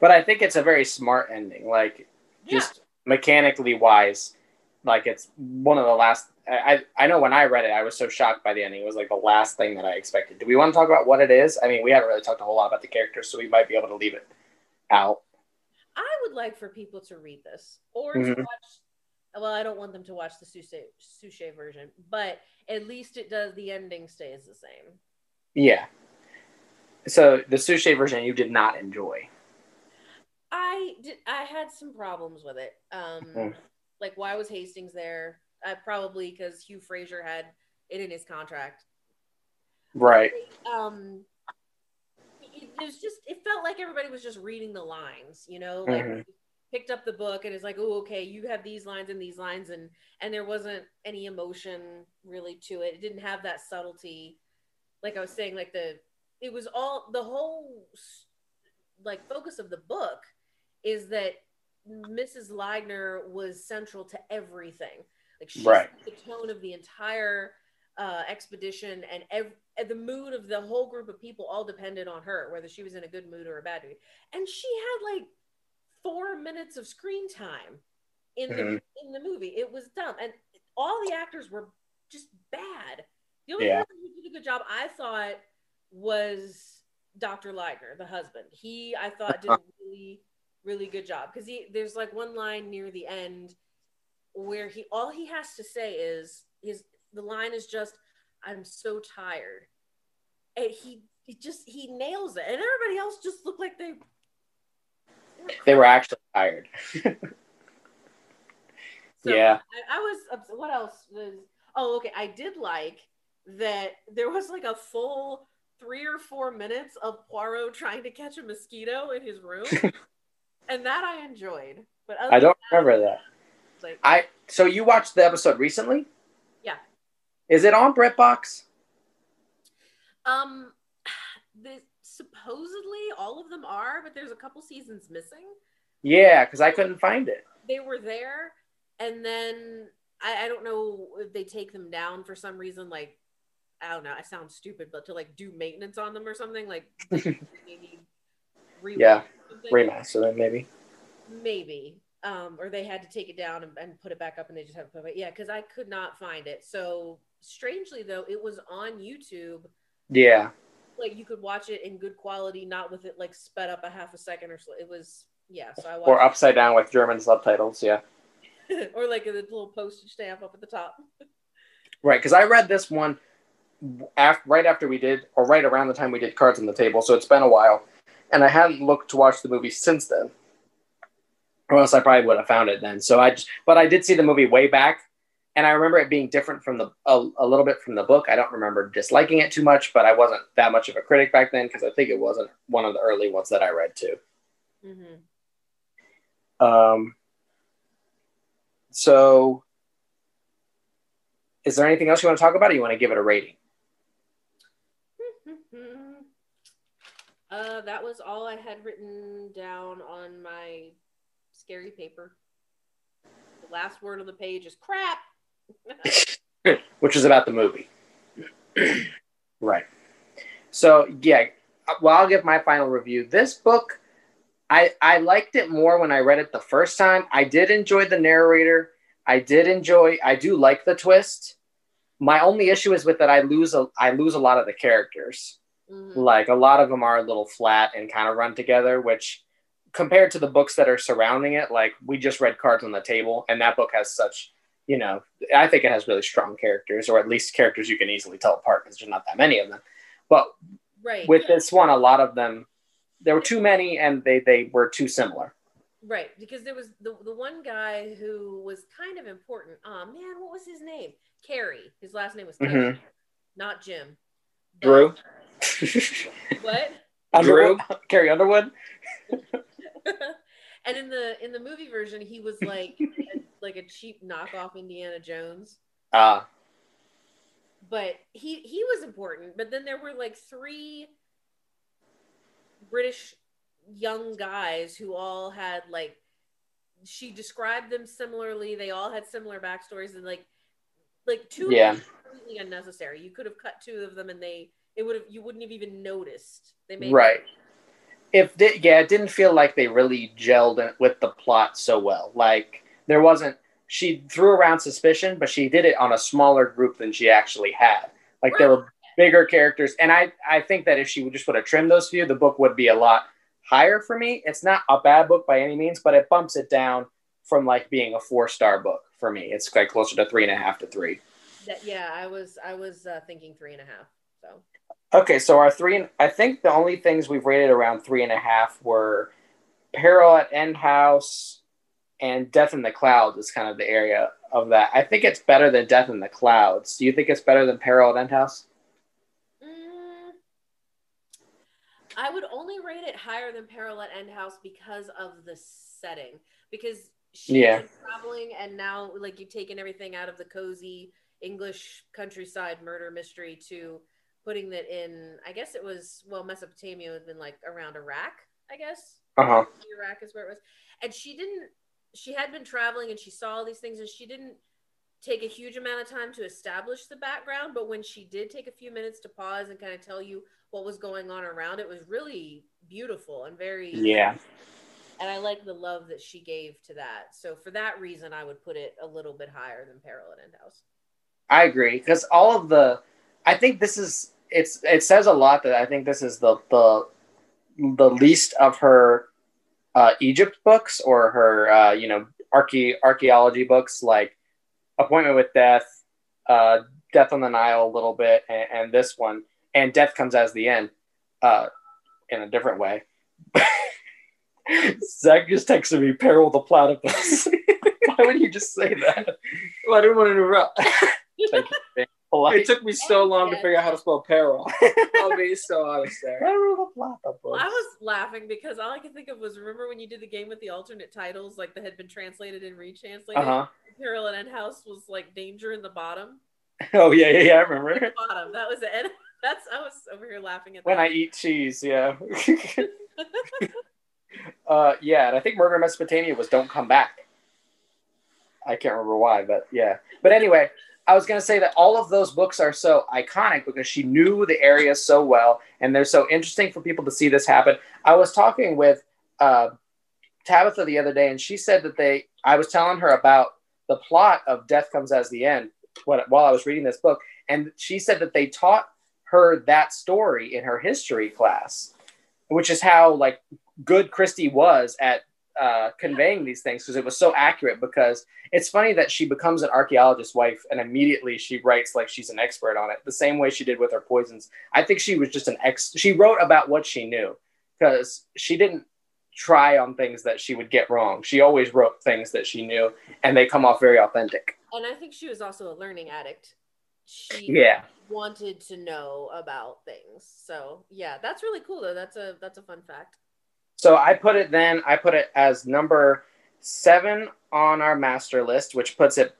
[SPEAKER 1] But I think it's a very smart ending. Like just mechanically wise, like it's one of the last. I I know when I read it, I was so shocked by the ending. It was like the last thing that I expected. Do we want to talk about what it is? I mean, we haven't really talked a whole lot about the characters, so we might be able to leave it out.
[SPEAKER 2] I would like for people to read this or
[SPEAKER 1] Mhm.
[SPEAKER 2] to watch. Well, I don't want them to watch the Suchet, Suchet version, but at least it does. The ending stays the same.
[SPEAKER 1] Yeah. So the Suchet version you did not enjoy.
[SPEAKER 2] I did. I had some problems with it. Um,
[SPEAKER 1] Mhm.
[SPEAKER 2] like why was Hastings there? Uh, probably because Hugh Fraser had it in his contract.
[SPEAKER 1] Right.
[SPEAKER 2] Um, it, it was just. It felt like everybody was just reading the lines. You know, like
[SPEAKER 1] Mhm.
[SPEAKER 2] picked up the book and it's like, oh, okay, you have these lines and these lines, and and there wasn't any emotion really to it. It didn't have that subtlety. Like I was saying, like the it was all the whole like focus of the book is that Mrs. Leidner was central to everything. Like she
[SPEAKER 1] Right.
[SPEAKER 2] set the tone of the entire uh, expedition and, ev- the mood of the whole group of people all depended on her, whether she was in a good mood or a bad mood. And she had like four minutes of screen time in the
[SPEAKER 1] Mhm.
[SPEAKER 2] in the movie. It was dumb, and all the actors were just bad. The only
[SPEAKER 1] Yeah.
[SPEAKER 2] person who did a good job, I thought, was Dr. Leidner, the husband. He, I thought, did a really, really good job because he there's like one line near the end where he all he has to say is his the line is just I'm so tired. And he he just he nails it. And everybody else just looked like they
[SPEAKER 1] They were actually tired.
[SPEAKER 2] So
[SPEAKER 1] Yeah.
[SPEAKER 2] I, I was. What else was? Oh, okay. I did like that there was like a full three or four minutes of Poirot trying to catch a mosquito in his room, and that I enjoyed. But
[SPEAKER 1] I don't
[SPEAKER 2] than
[SPEAKER 1] remember that.
[SPEAKER 2] Like,
[SPEAKER 1] I so you watched the episode recently?
[SPEAKER 2] Yeah.
[SPEAKER 1] Is it on BritBox?
[SPEAKER 2] um, the supposedly all of them are, but there's a couple seasons missing.
[SPEAKER 1] Yeah, because I couldn't find it.
[SPEAKER 2] They were there, and then I, I don't know if they take them down for some reason, like. I don't know. I sound stupid, but to like do maintenance on them or something, like maybe
[SPEAKER 1] Yeah. remaster it, maybe.
[SPEAKER 2] maybe um or they had to take it down and, and put it back up and they just have to put it yeah because i could not find it so strangely though it was on youtube
[SPEAKER 1] Yeah.
[SPEAKER 2] like you could watch it in good quality not with it like sped up a half a second or so it was yeah so i watched
[SPEAKER 1] Or upside down with German subtitles. Yeah.
[SPEAKER 2] or like a little postage stamp up at the top
[SPEAKER 1] Right, because I read this one af- right after we did, or right around the time we did Cards on the Table, so it's been a while, and I hadn't looked to watch the movie since then, or else I probably would have found it then. So I, just, but I did see the movie way back, and I remember it being different from the a, a little bit from the book. I don't remember disliking it too much, but I wasn't that much of a critic back then because I think it wasn't one of the early ones that I read too.
[SPEAKER 2] hmm
[SPEAKER 1] Um, so, is there anything else you want to talk about, or you want to give it a rating?
[SPEAKER 2] uh that was all i had written down on my scary paper the last word on the page is crap
[SPEAKER 1] which is about the movie. right. So yeah, well, I'll give my final review. This book, I I liked it more when I read it the first time. I did enjoy the narrator. I did enjoy. I do like the twist. My only issue is with that I lose a I lose a lot of the characters.
[SPEAKER 2] Mhm.
[SPEAKER 1] Like a lot of them are a little flat and kind of run together, which compared to the books that are surrounding it, like we just read Cards on the Table, and that book has such, you know, I think it has really strong characters, or at least characters you can easily tell apart because there's not that many of them. But
[SPEAKER 2] right
[SPEAKER 1] with this one, a lot of them, there were too many, and they they were too similar.
[SPEAKER 2] Right, because there was the the one guy who was kind of important. Oh man, what was his name? Carey. His last name was Carey,
[SPEAKER 1] Mhm.
[SPEAKER 2] not Jim.
[SPEAKER 1] Drew,
[SPEAKER 2] What?
[SPEAKER 1] Underwood, Carrie Underwood.
[SPEAKER 2] and in the in the movie version, he was like a, like a cheap knockoff Indiana Jones.
[SPEAKER 1] Uh,
[SPEAKER 2] But he he was important. But then there were like three British young guys who all had like she described them similarly. They all had similar backstories and like like two
[SPEAKER 1] Yeah.
[SPEAKER 2] of them completely unnecessary. You could have cut two of them and they it would have you wouldn't have even noticed. They made
[SPEAKER 1] right. If they, yeah, it didn't feel like they really gelled with the plot so well. Like there wasn't. She threw around suspicion, but she did it on a smaller group than she actually had. Like there were bigger characters, and I I think that if she would just would have trimmed those few, the book would be a lot higher for me. It's not a bad book by any means, but it bumps it down from like being a four star book for me. It's like closer to three and a half to three.
[SPEAKER 2] Yeah, I was I was uh, thinking three and a half. So
[SPEAKER 1] Okay, so our three, I think the only things we've rated around three and a half were Peril at End House and Death in the Clouds is kind of the area of that. I think it's better than Death in the Clouds. Do you think it's better than Peril at End House?
[SPEAKER 2] mm, I would only rate it higher than Peril at End House because of the setting. Because she's
[SPEAKER 1] Yeah.
[SPEAKER 2] traveling and now like you've taken everything out of the cozy English countryside murder mystery to putting that in I guess it was well Mesopotamia had been like around Iraq, I guess.
[SPEAKER 1] Uh huh.
[SPEAKER 2] Iraq is where it was. And she didn't, she had been traveling and she saw all these things and she didn't take a huge amount of time to establish the background. But when she did take a few minutes to pause and kind of tell you what was going on around, it was really beautiful and very,
[SPEAKER 1] Yeah.
[SPEAKER 2] and I like the love that she gave to that. So for that reason, I would put it a little bit higher than Peril at End House.
[SPEAKER 1] I agree because all of the, I think this is it's it says a lot that I think this is the the the least of her uh, Egypt books or her uh, you know archae archaeology books like Appointment with Death, uh, Death on the Nile a little bit, and, and this one, and Death comes as the end uh, in a different way. Zach just texted me peril the platypus. Why would you just say that?
[SPEAKER 3] Well, I didn't want to interrupt.
[SPEAKER 1] Thank you. Being polite.
[SPEAKER 3] It took me so long to figure out how to spell peril. I'll be so honest there.
[SPEAKER 1] Peril the platypus.
[SPEAKER 2] Well, I was laughing because all I could think of was remember when you did the game with the alternate titles, like that had been translated and retranslated?
[SPEAKER 1] Uh huh.
[SPEAKER 2] Peril at End House was like danger in the bottom.
[SPEAKER 1] Oh yeah, yeah, yeah. I remember
[SPEAKER 2] bottom. That was it. That's I was over here laughing at
[SPEAKER 1] when. I eat cheese. Yeah. uh, yeah, and I think Murder in Mesopotamia was "Don't Come Back." I can't remember why, but yeah. But anyway, I was gonna say that all of those books are so iconic because she knew the area so well, and they're so interesting for people to see this happen. I was talking with uh, Tabitha the other day, and she said that they. I was telling her about the plot of Death Comes as the End what, while I was reading this book, and she said that they taught her that story in her history class, which is how like good Christie was at uh, conveying these things because it was so accurate. Because it's funny that she becomes an archaeologist's wife and immediately she writes like she's an expert on it, the same way she did with her poisons. I think she was just an ex. She wrote about what she knew because she didn't try on things that she would get wrong. She always wrote things that she knew, and they come off very authentic.
[SPEAKER 2] And I think she was also a learning addict. She
[SPEAKER 1] Yeah.
[SPEAKER 2] wanted to know about things. So yeah, that's really cool though. That's a that's a fun fact.
[SPEAKER 1] So I put it then, I put it as number seven on our master list, which puts it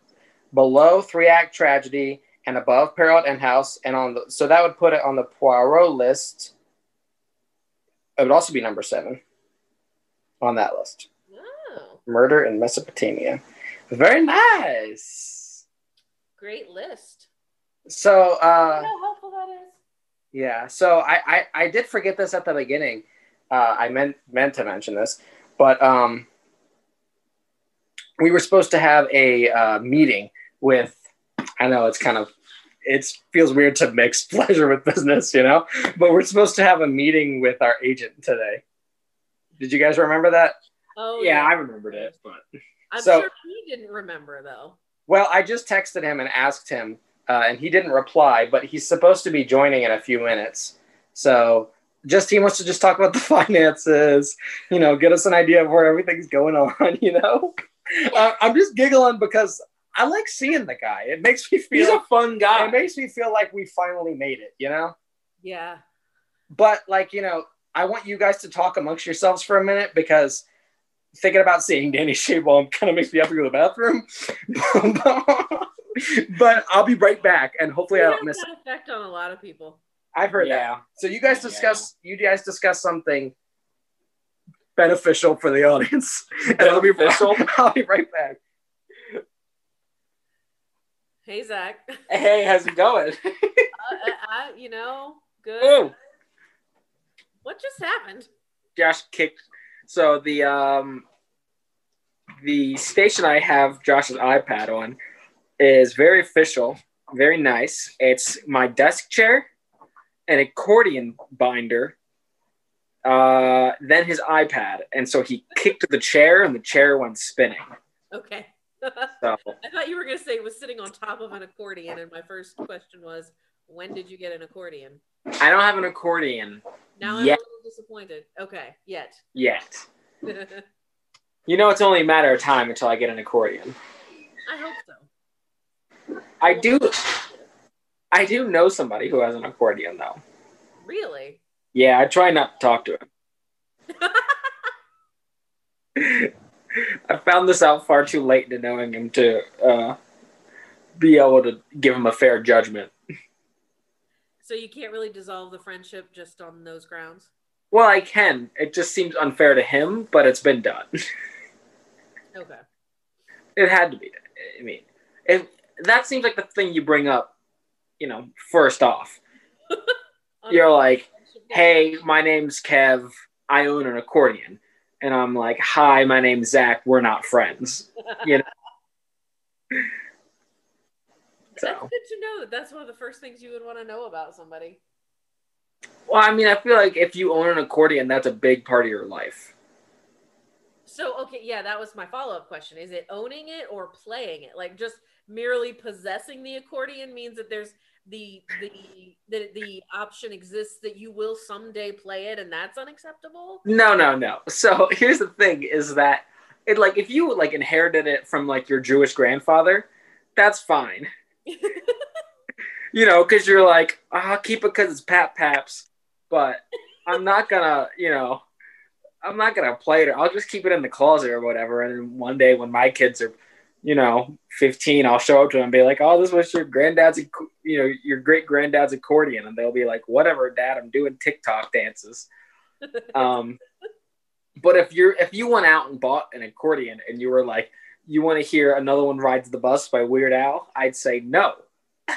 [SPEAKER 1] below three act tragedy and above Peril at End House. And on the, so that would put it on the Poirot list. It would also be number seven on that list.
[SPEAKER 2] Oh,
[SPEAKER 1] Murder in Mesopotamia. Very nice.
[SPEAKER 2] great list.
[SPEAKER 1] So, uh,
[SPEAKER 2] how helpful that is.
[SPEAKER 1] Yeah. So I, I, I did forget this at the beginning. Uh, I meant meant to mention this, but um, we were supposed to have a uh, meeting with. I know it's kind of it feels weird to mix pleasure with business, you know, but we're supposed to have a meeting with our agent today. Did you guys remember that?
[SPEAKER 2] Oh
[SPEAKER 4] Yeah, I remembered it, but
[SPEAKER 2] I'm
[SPEAKER 1] so-
[SPEAKER 2] sure he didn't remember though.
[SPEAKER 1] Well, I just texted him and asked him, uh, and he didn't reply, but he's supposed to be joining in a few minutes. So just he wants to just talk about the finances, you know, get us an idea of where everything's going on, you know. Uh, I'm just giggling because I like seeing the guy. It makes me feel he's
[SPEAKER 4] a fun guy.
[SPEAKER 1] it makes me feel like we finally made it, you know.
[SPEAKER 2] Yeah.
[SPEAKER 1] But like, you know, I want you guys to talk amongst yourselves for a minute because thinking about seeing Danny Shayball kind of makes me have to go to the bathroom. but I'll be right back, and hopefully I don't
[SPEAKER 2] has
[SPEAKER 1] miss.
[SPEAKER 2] that effect on a lot of people.
[SPEAKER 1] I've heard that. So you guys discuss. You guys discuss something beneficial for the audience. And I'll be,
[SPEAKER 4] Beneficial?
[SPEAKER 1] I'll be right back.
[SPEAKER 2] Hey Zach.
[SPEAKER 4] Hey, how's it going?
[SPEAKER 2] uh, I, I, you know, good.
[SPEAKER 4] oh,
[SPEAKER 2] What just happened?
[SPEAKER 4] Josh kicked. So the um the station I have Josh's iPad on is very official, very nice. It's my desk chair, an accordion binder, uh, then his iPad, and so he kicked the chair, and the chair went spinning.
[SPEAKER 2] Okay.
[SPEAKER 4] So
[SPEAKER 2] I thought you were going to say it was sitting on top of an accordion, and my first question was, when did you get an accordion?
[SPEAKER 4] I don't have an accordion
[SPEAKER 2] Now I'm a little disappointed. Okay, yet.
[SPEAKER 4] yet. You know, it's only a matter of time until I get an accordion.
[SPEAKER 2] I hope so.
[SPEAKER 4] I do. I do know somebody who has an accordion, though.
[SPEAKER 2] Really?
[SPEAKER 4] Yeah, I try not to talk to him. I found this out far too late into knowing him to uh, be able to give him a fair judgment.
[SPEAKER 2] So you can't really dissolve the friendship just on those grounds?
[SPEAKER 4] Well, I can. It just seems unfair to him, but it's been done.
[SPEAKER 2] Okay.
[SPEAKER 4] it had to be. I mean, if that seems like the thing you bring up, you know, first off. You're like, hey, my name's Kev. I own an accordion. And I'm like, hi, my name's Zach. We're not friends. you know?
[SPEAKER 2] That's
[SPEAKER 4] So,
[SPEAKER 2] good to know that that's one of the first things you would want to know about somebody.
[SPEAKER 4] well, I mean, I feel like if you own an accordion, that's a big part of your life.
[SPEAKER 2] So, okay, yeah, that was my follow up question. Is it owning it or playing it? Like just merely possessing the accordion means that there's the the the, the option exists that you will someday play it and that's unacceptable?
[SPEAKER 4] No, no, no. So here's the thing: is that it like if you like inherited it from like your Jewish grandfather, that's fine. You know, because you're like, "Oh, I'll keep it because it's Pap Paps, but I'm not gonna, you know, I'm not gonna play it. I'll just keep it in the closet or whatever. And then one day when my kids are, you know, 15, I'll show up to them and be like, "Oh, this was your granddad's, you know, your great granddad's accordion," and they'll be like, "Whatever, Dad, I'm doing TikTok dances." Um, but if you're if you went out and bought an accordion and you were like, you want to hear another one rides the bus by Weird Al, I'd say no.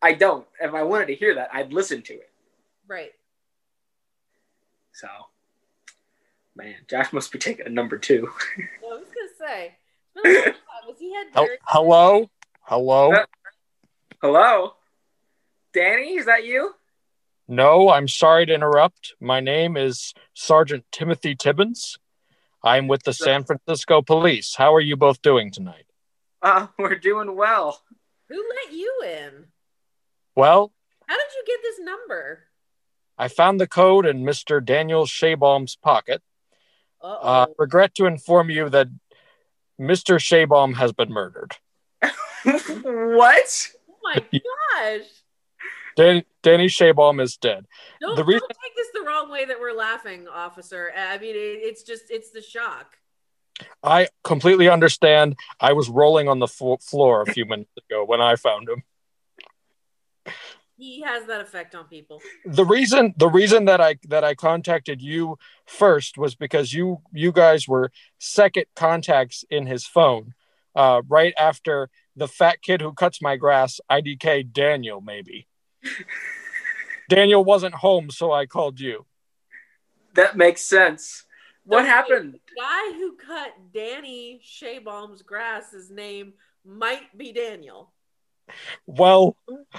[SPEAKER 4] I don't. If I wanted to hear that, I'd listen to it.
[SPEAKER 2] right.
[SPEAKER 4] So, man, Josh must be taking a number two.
[SPEAKER 2] Well, I was gonna say, it's been a long time. Was he had
[SPEAKER 1] Hel- hello, hello.
[SPEAKER 4] Uh, Hello, Danny, is that you?
[SPEAKER 1] No, I'm sorry to interrupt. My name is Sergeant Timothy Tibbins. I'm with the San Francisco Police. How are you both doing tonight?
[SPEAKER 4] Uh, we're doing well.
[SPEAKER 2] Who let you in?
[SPEAKER 1] Well,
[SPEAKER 2] How did you get this number?
[SPEAKER 1] I found the code in Mr. Daniel Shabaum's pocket.
[SPEAKER 2] Uh-oh.
[SPEAKER 1] Uh, regret to inform you that Mr. Shabaum has been murdered.
[SPEAKER 4] what?
[SPEAKER 2] oh my gosh!
[SPEAKER 1] Dan- Danny Shabaum is dead.
[SPEAKER 2] Don't,
[SPEAKER 1] The reason-
[SPEAKER 2] don't take this the wrong way that we're laughing, officer. I mean, it, it's just it's the shock.
[SPEAKER 1] I completely understand. I was rolling on the flo- floor a few minutes ago when I found him.
[SPEAKER 2] He has that effect on people.
[SPEAKER 1] the reason the reason that I that I contacted you first was because you you guys were second contacts in his phone, uh, right after the fat kid who cuts my grass, IDK Daniel, maybe. Daniel wasn't home, so I called you.
[SPEAKER 4] That makes sense. What
[SPEAKER 2] Don't
[SPEAKER 4] happened?
[SPEAKER 2] Guy who cut Danny Shaybaum's grass, his name might be Daniel.
[SPEAKER 1] Well,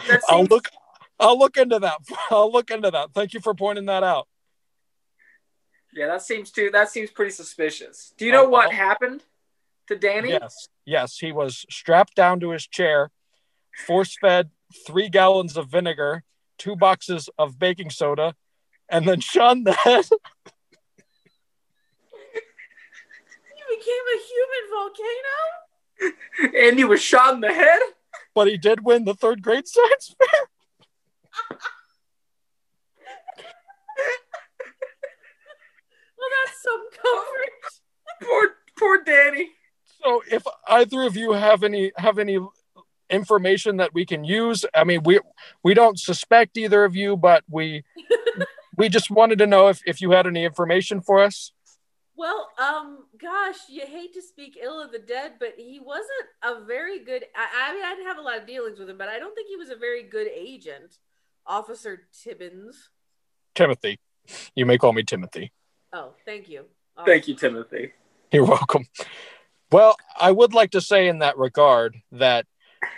[SPEAKER 4] That
[SPEAKER 1] I'll look. I'll look into that. I'll look into that. Thank you for pointing that out.
[SPEAKER 4] Yeah, that seems too. That seems pretty suspicious. Do you know
[SPEAKER 1] Oh,
[SPEAKER 4] what happened to Danny?
[SPEAKER 1] Yes, yes, he was strapped down to his chair, force fed three gallons of vinegar, two boxes of baking soda, and then shot in the head.
[SPEAKER 2] He became a human volcano.
[SPEAKER 4] And he was shot in the head.
[SPEAKER 1] But he did win the third grade science fair.
[SPEAKER 2] Well, that's some comfort.
[SPEAKER 4] Poor, poor Danny.
[SPEAKER 1] So, if either of you have any have any information that we can use, I mean, we we don't suspect either of you, but we we just wanted to know if if you had any information for us.
[SPEAKER 2] Well, um, gosh, you hate to speak ill of the dead, but he wasn't a very good. I, I mean, I didn't have a lot of dealings with him, but I don't think he was a very good agent, Officer Tibbins.
[SPEAKER 1] Timothy, you may call me Timothy.
[SPEAKER 2] Oh, thank you.
[SPEAKER 4] Thank you, Timothy.
[SPEAKER 1] You're welcome. Well, I would like to say in that regard that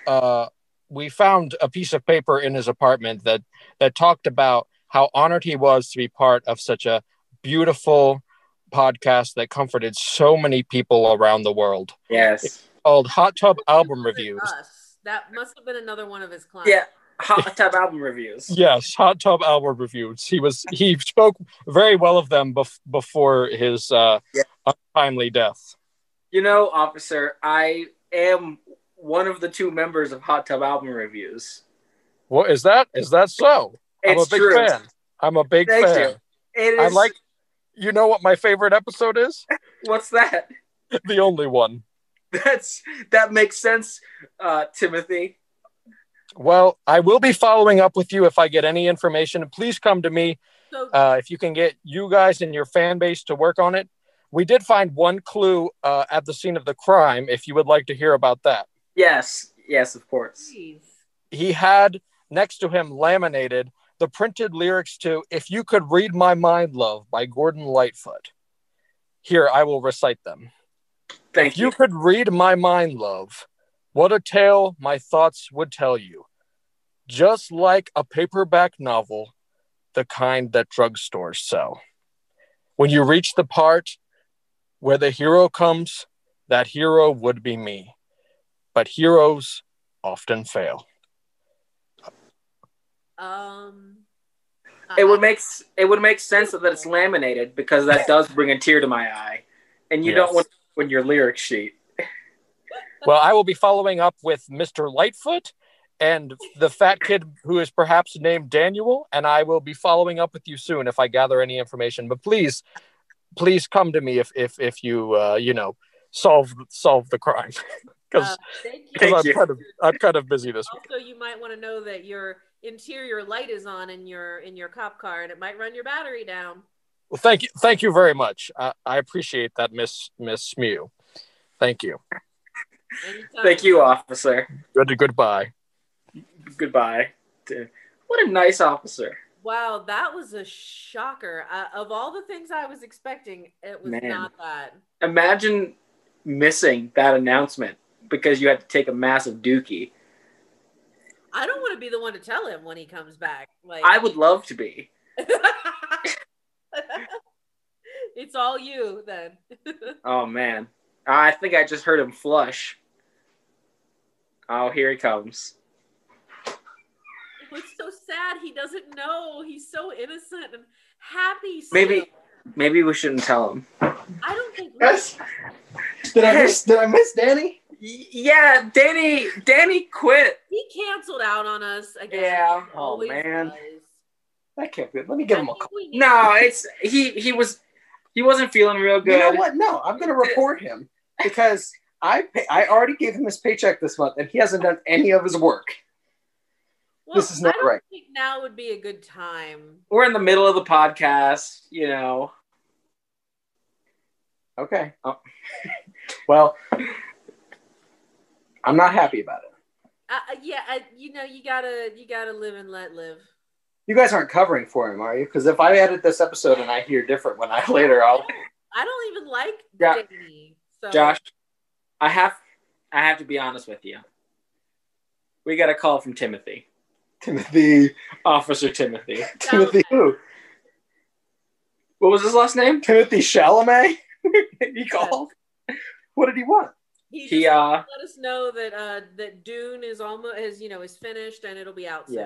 [SPEAKER 1] uh, we found a piece of paper in his apartment that that talked about how honored he was to be part of such a beautiful podcast that comforted so many people around the world
[SPEAKER 4] Yes.
[SPEAKER 1] called Hot Tub Album
[SPEAKER 2] wasn't
[SPEAKER 1] Reviews.
[SPEAKER 2] us. That must have been another one of his clients.
[SPEAKER 4] Yeah. Hot Tub album reviews.
[SPEAKER 1] Yes, Hot Tub Album Reviews. He was he spoke very well of them bef- before his uh,
[SPEAKER 4] Yeah.
[SPEAKER 1] untimely death.
[SPEAKER 4] You know, officer, I am one of the two members of Hot Tub album reviews.
[SPEAKER 1] What is that? Is that so? I'm a big
[SPEAKER 4] true.
[SPEAKER 1] fan. I'm a big
[SPEAKER 4] Thank
[SPEAKER 1] fan.
[SPEAKER 4] you. It is.
[SPEAKER 1] I like. You know what my favorite episode is?
[SPEAKER 4] What's that?
[SPEAKER 1] the only one.
[SPEAKER 4] That's that makes sense, uh, Timothy.
[SPEAKER 1] Well, I will be following up with you if I get any information. Please come to me
[SPEAKER 2] So,
[SPEAKER 1] uh, if you can get you guys and your fan base to work on it. We did find one clue uh, at the scene of the crime. If you would like to hear about that,
[SPEAKER 4] Yes, yes, of course.
[SPEAKER 2] geez.
[SPEAKER 1] he had next to him laminated the printed lyrics to "If You Could Read My Mind, Love" by Gordon Lightfoot. Here, I will recite them.
[SPEAKER 4] Thank you.
[SPEAKER 1] If you
[SPEAKER 4] you.
[SPEAKER 1] could read my mind, love, what a tale my thoughts would tell you. Just like a paperback novel, the kind that drugstores sell. When you reach the part where the hero comes, that hero would be me. But heroes often fail.
[SPEAKER 2] Um,
[SPEAKER 4] It would make it would make sense that it's laminated because that does bring a tear to my eye, and you
[SPEAKER 1] Yes.
[SPEAKER 4] don't want to when your lyric sheet.
[SPEAKER 1] Well, I will be following up with Mr. Lightfoot and the fat kid who is perhaps named Daniel, and I will be following up with you soon if I gather any information. But please, please come to me if if if you uh, you know solve solve the crime because
[SPEAKER 2] uh, thank you.
[SPEAKER 4] Thank
[SPEAKER 1] I'm
[SPEAKER 4] you.
[SPEAKER 1] kind of I'm kind of busy this week.
[SPEAKER 2] Also, you might want to know that your interior light is on in your in your cop car, and it might run your battery down.
[SPEAKER 1] Well, thank you, thank you very much. I, I appreciate that, Miss Miss Mew. Thank you.
[SPEAKER 2] Anytime.
[SPEAKER 4] Thank you, officer.
[SPEAKER 1] Good goodbye.
[SPEAKER 4] Goodbye. What a nice officer.
[SPEAKER 2] Wow, that was a shocker. Uh, of all the things I was expecting, it was
[SPEAKER 4] Man.
[SPEAKER 2] not that.
[SPEAKER 4] Imagine missing that announcement because you had to take a massive dookie.
[SPEAKER 2] I don't want to be the one to tell him when he comes back. Like
[SPEAKER 4] I would love to be.
[SPEAKER 2] it's all you then.
[SPEAKER 4] Oh man, I think I just heard him flush. Oh, here he comes.
[SPEAKER 2] It's so sad. He doesn't know. He's so innocent and happy. still.
[SPEAKER 4] Maybe, maybe we shouldn't tell him.
[SPEAKER 2] I don't think. we-
[SPEAKER 1] Yes. Did I miss? Did I miss Danny?
[SPEAKER 4] Yeah, Danny. Danny quit.
[SPEAKER 2] He canceled out on us again.
[SPEAKER 4] Yeah.
[SPEAKER 2] He
[SPEAKER 4] Oh, man.
[SPEAKER 2] does.
[SPEAKER 1] That can't be. Let me give
[SPEAKER 2] I
[SPEAKER 1] him a call.
[SPEAKER 4] No, it's he. He was. He wasn't feeling real good.
[SPEAKER 1] You know what? No, I'm going to report him because I pay, I already gave him his paycheck this month and he hasn't done any of his work.
[SPEAKER 2] Well,
[SPEAKER 1] this is not right.
[SPEAKER 2] think now would be a good time.
[SPEAKER 4] We're in the middle of the podcast. You know.
[SPEAKER 1] Okay. Oh. well, I'm not happy about it.
[SPEAKER 2] Uh, uh, yeah, I, you know, you gotta, you gotta live and let live.
[SPEAKER 1] You guys aren't covering for him, are you? Because if I edit this episode and I hear different when I later, I'll.
[SPEAKER 2] I don't even like
[SPEAKER 4] Yeah.
[SPEAKER 2] Danny. So
[SPEAKER 4] Josh, I have. I have to be honest with you. We got a call from Timothy,
[SPEAKER 1] Timothy.
[SPEAKER 4] Officer Timothy.
[SPEAKER 1] Timothy who?
[SPEAKER 4] What was his last name?
[SPEAKER 1] Timothy Chalamet? he called? What did he want?
[SPEAKER 2] he,
[SPEAKER 4] He uh.
[SPEAKER 2] let us know that uh that Dune is almost is you know is finished and it'll be out soon.
[SPEAKER 4] Yeah.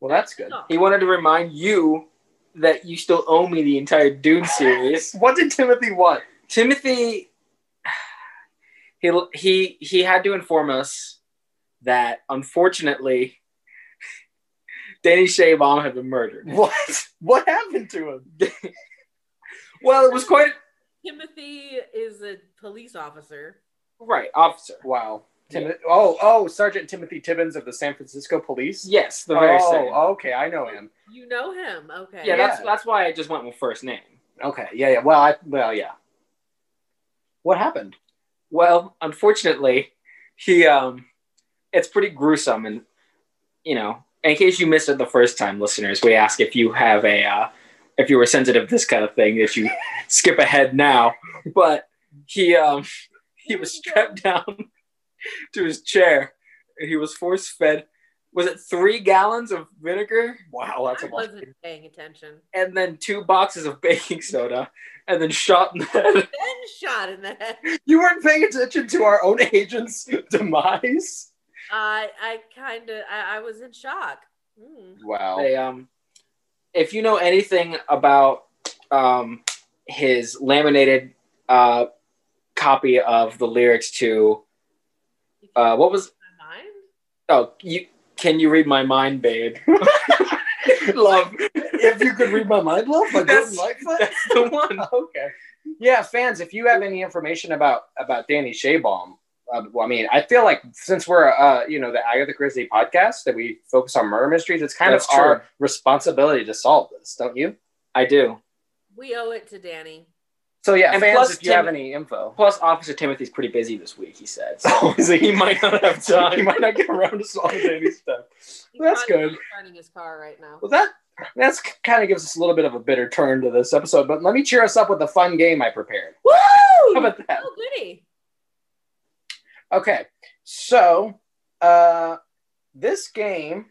[SPEAKER 1] Well, that's good.
[SPEAKER 4] He wanted to remind you that you still owe me the entire Dune series.
[SPEAKER 1] What did Timothy want?
[SPEAKER 4] Timothy, he he he had to inform us that unfortunately, Danny Shaybom had been murdered.
[SPEAKER 1] What? What happened to him?
[SPEAKER 4] Well, it was quite
[SPEAKER 2] Timothy is a police officer.
[SPEAKER 4] right, officer.
[SPEAKER 1] Wow. Tim- Oh, oh, Sergeant Timothy Tibbins of the San Francisco Police.
[SPEAKER 4] Yes, the very same.
[SPEAKER 1] oh,
[SPEAKER 4] same.
[SPEAKER 1] okay, I know him.
[SPEAKER 2] You know him, okay?
[SPEAKER 4] yeah, that's
[SPEAKER 1] yeah.
[SPEAKER 4] that's why I just went with first name.
[SPEAKER 1] Okay, yeah, yeah. Well, I, well, yeah. What happened?
[SPEAKER 4] Well, unfortunately, he um, it's pretty gruesome, and you know, in case you missed it the first time, listeners, we ask if you have a uh, if you were sensitive to this kind of thing, if you skip ahead now. But he um, he was strapped down to his chair, and he was force fed. Was it three gallons of vinegar
[SPEAKER 1] Wow, that's
[SPEAKER 2] I
[SPEAKER 1] a lot.
[SPEAKER 2] wasn't paying attention.
[SPEAKER 4] and then two boxes of baking soda, and then shot in the head?
[SPEAKER 2] Then shot in the head.
[SPEAKER 1] You weren't paying attention to our own agent's demise.
[SPEAKER 2] I I kind of I, I was in shock. Hmm.
[SPEAKER 1] Wow.
[SPEAKER 4] They, um, if you know anything about um, his laminated uh, copy of the lyrics to uh, what was
[SPEAKER 2] My mind.
[SPEAKER 4] oh you can you read my mind, babe?
[SPEAKER 1] love. If you could read my mind, love, by Gordon
[SPEAKER 4] That's-
[SPEAKER 1] Lightfoot.
[SPEAKER 4] That's the one.
[SPEAKER 1] okay. Yeah, fans, if you have any information about about Danny Shaybaum, uh, well, I mean, I feel like since we're uh, you know the Agatha Christie podcast that we focus on murder mysteries, it's kind
[SPEAKER 4] That's
[SPEAKER 1] of our responsibility to solve this, don't you?
[SPEAKER 4] I do.
[SPEAKER 2] We owe it to Danny.
[SPEAKER 1] So yeah,
[SPEAKER 4] And
[SPEAKER 1] fans,
[SPEAKER 4] plus
[SPEAKER 1] if you
[SPEAKER 4] Tim-
[SPEAKER 1] have any info,
[SPEAKER 4] Plus, Officer Timothy's pretty busy this week. He said so.
[SPEAKER 1] Oh,
[SPEAKER 4] he might not have time.
[SPEAKER 1] he might not get around to solving Danny stuff.
[SPEAKER 2] He's
[SPEAKER 1] That's
[SPEAKER 2] probably
[SPEAKER 1] good.
[SPEAKER 2] Running his car right now.
[SPEAKER 1] Well, that that's kind of gives us a little bit of a bitter turn to this episode. But let me cheer us up with a fun game I prepared.
[SPEAKER 2] Woo!
[SPEAKER 1] How about that?
[SPEAKER 2] Oh, goody.
[SPEAKER 1] Okay, so uh, this game,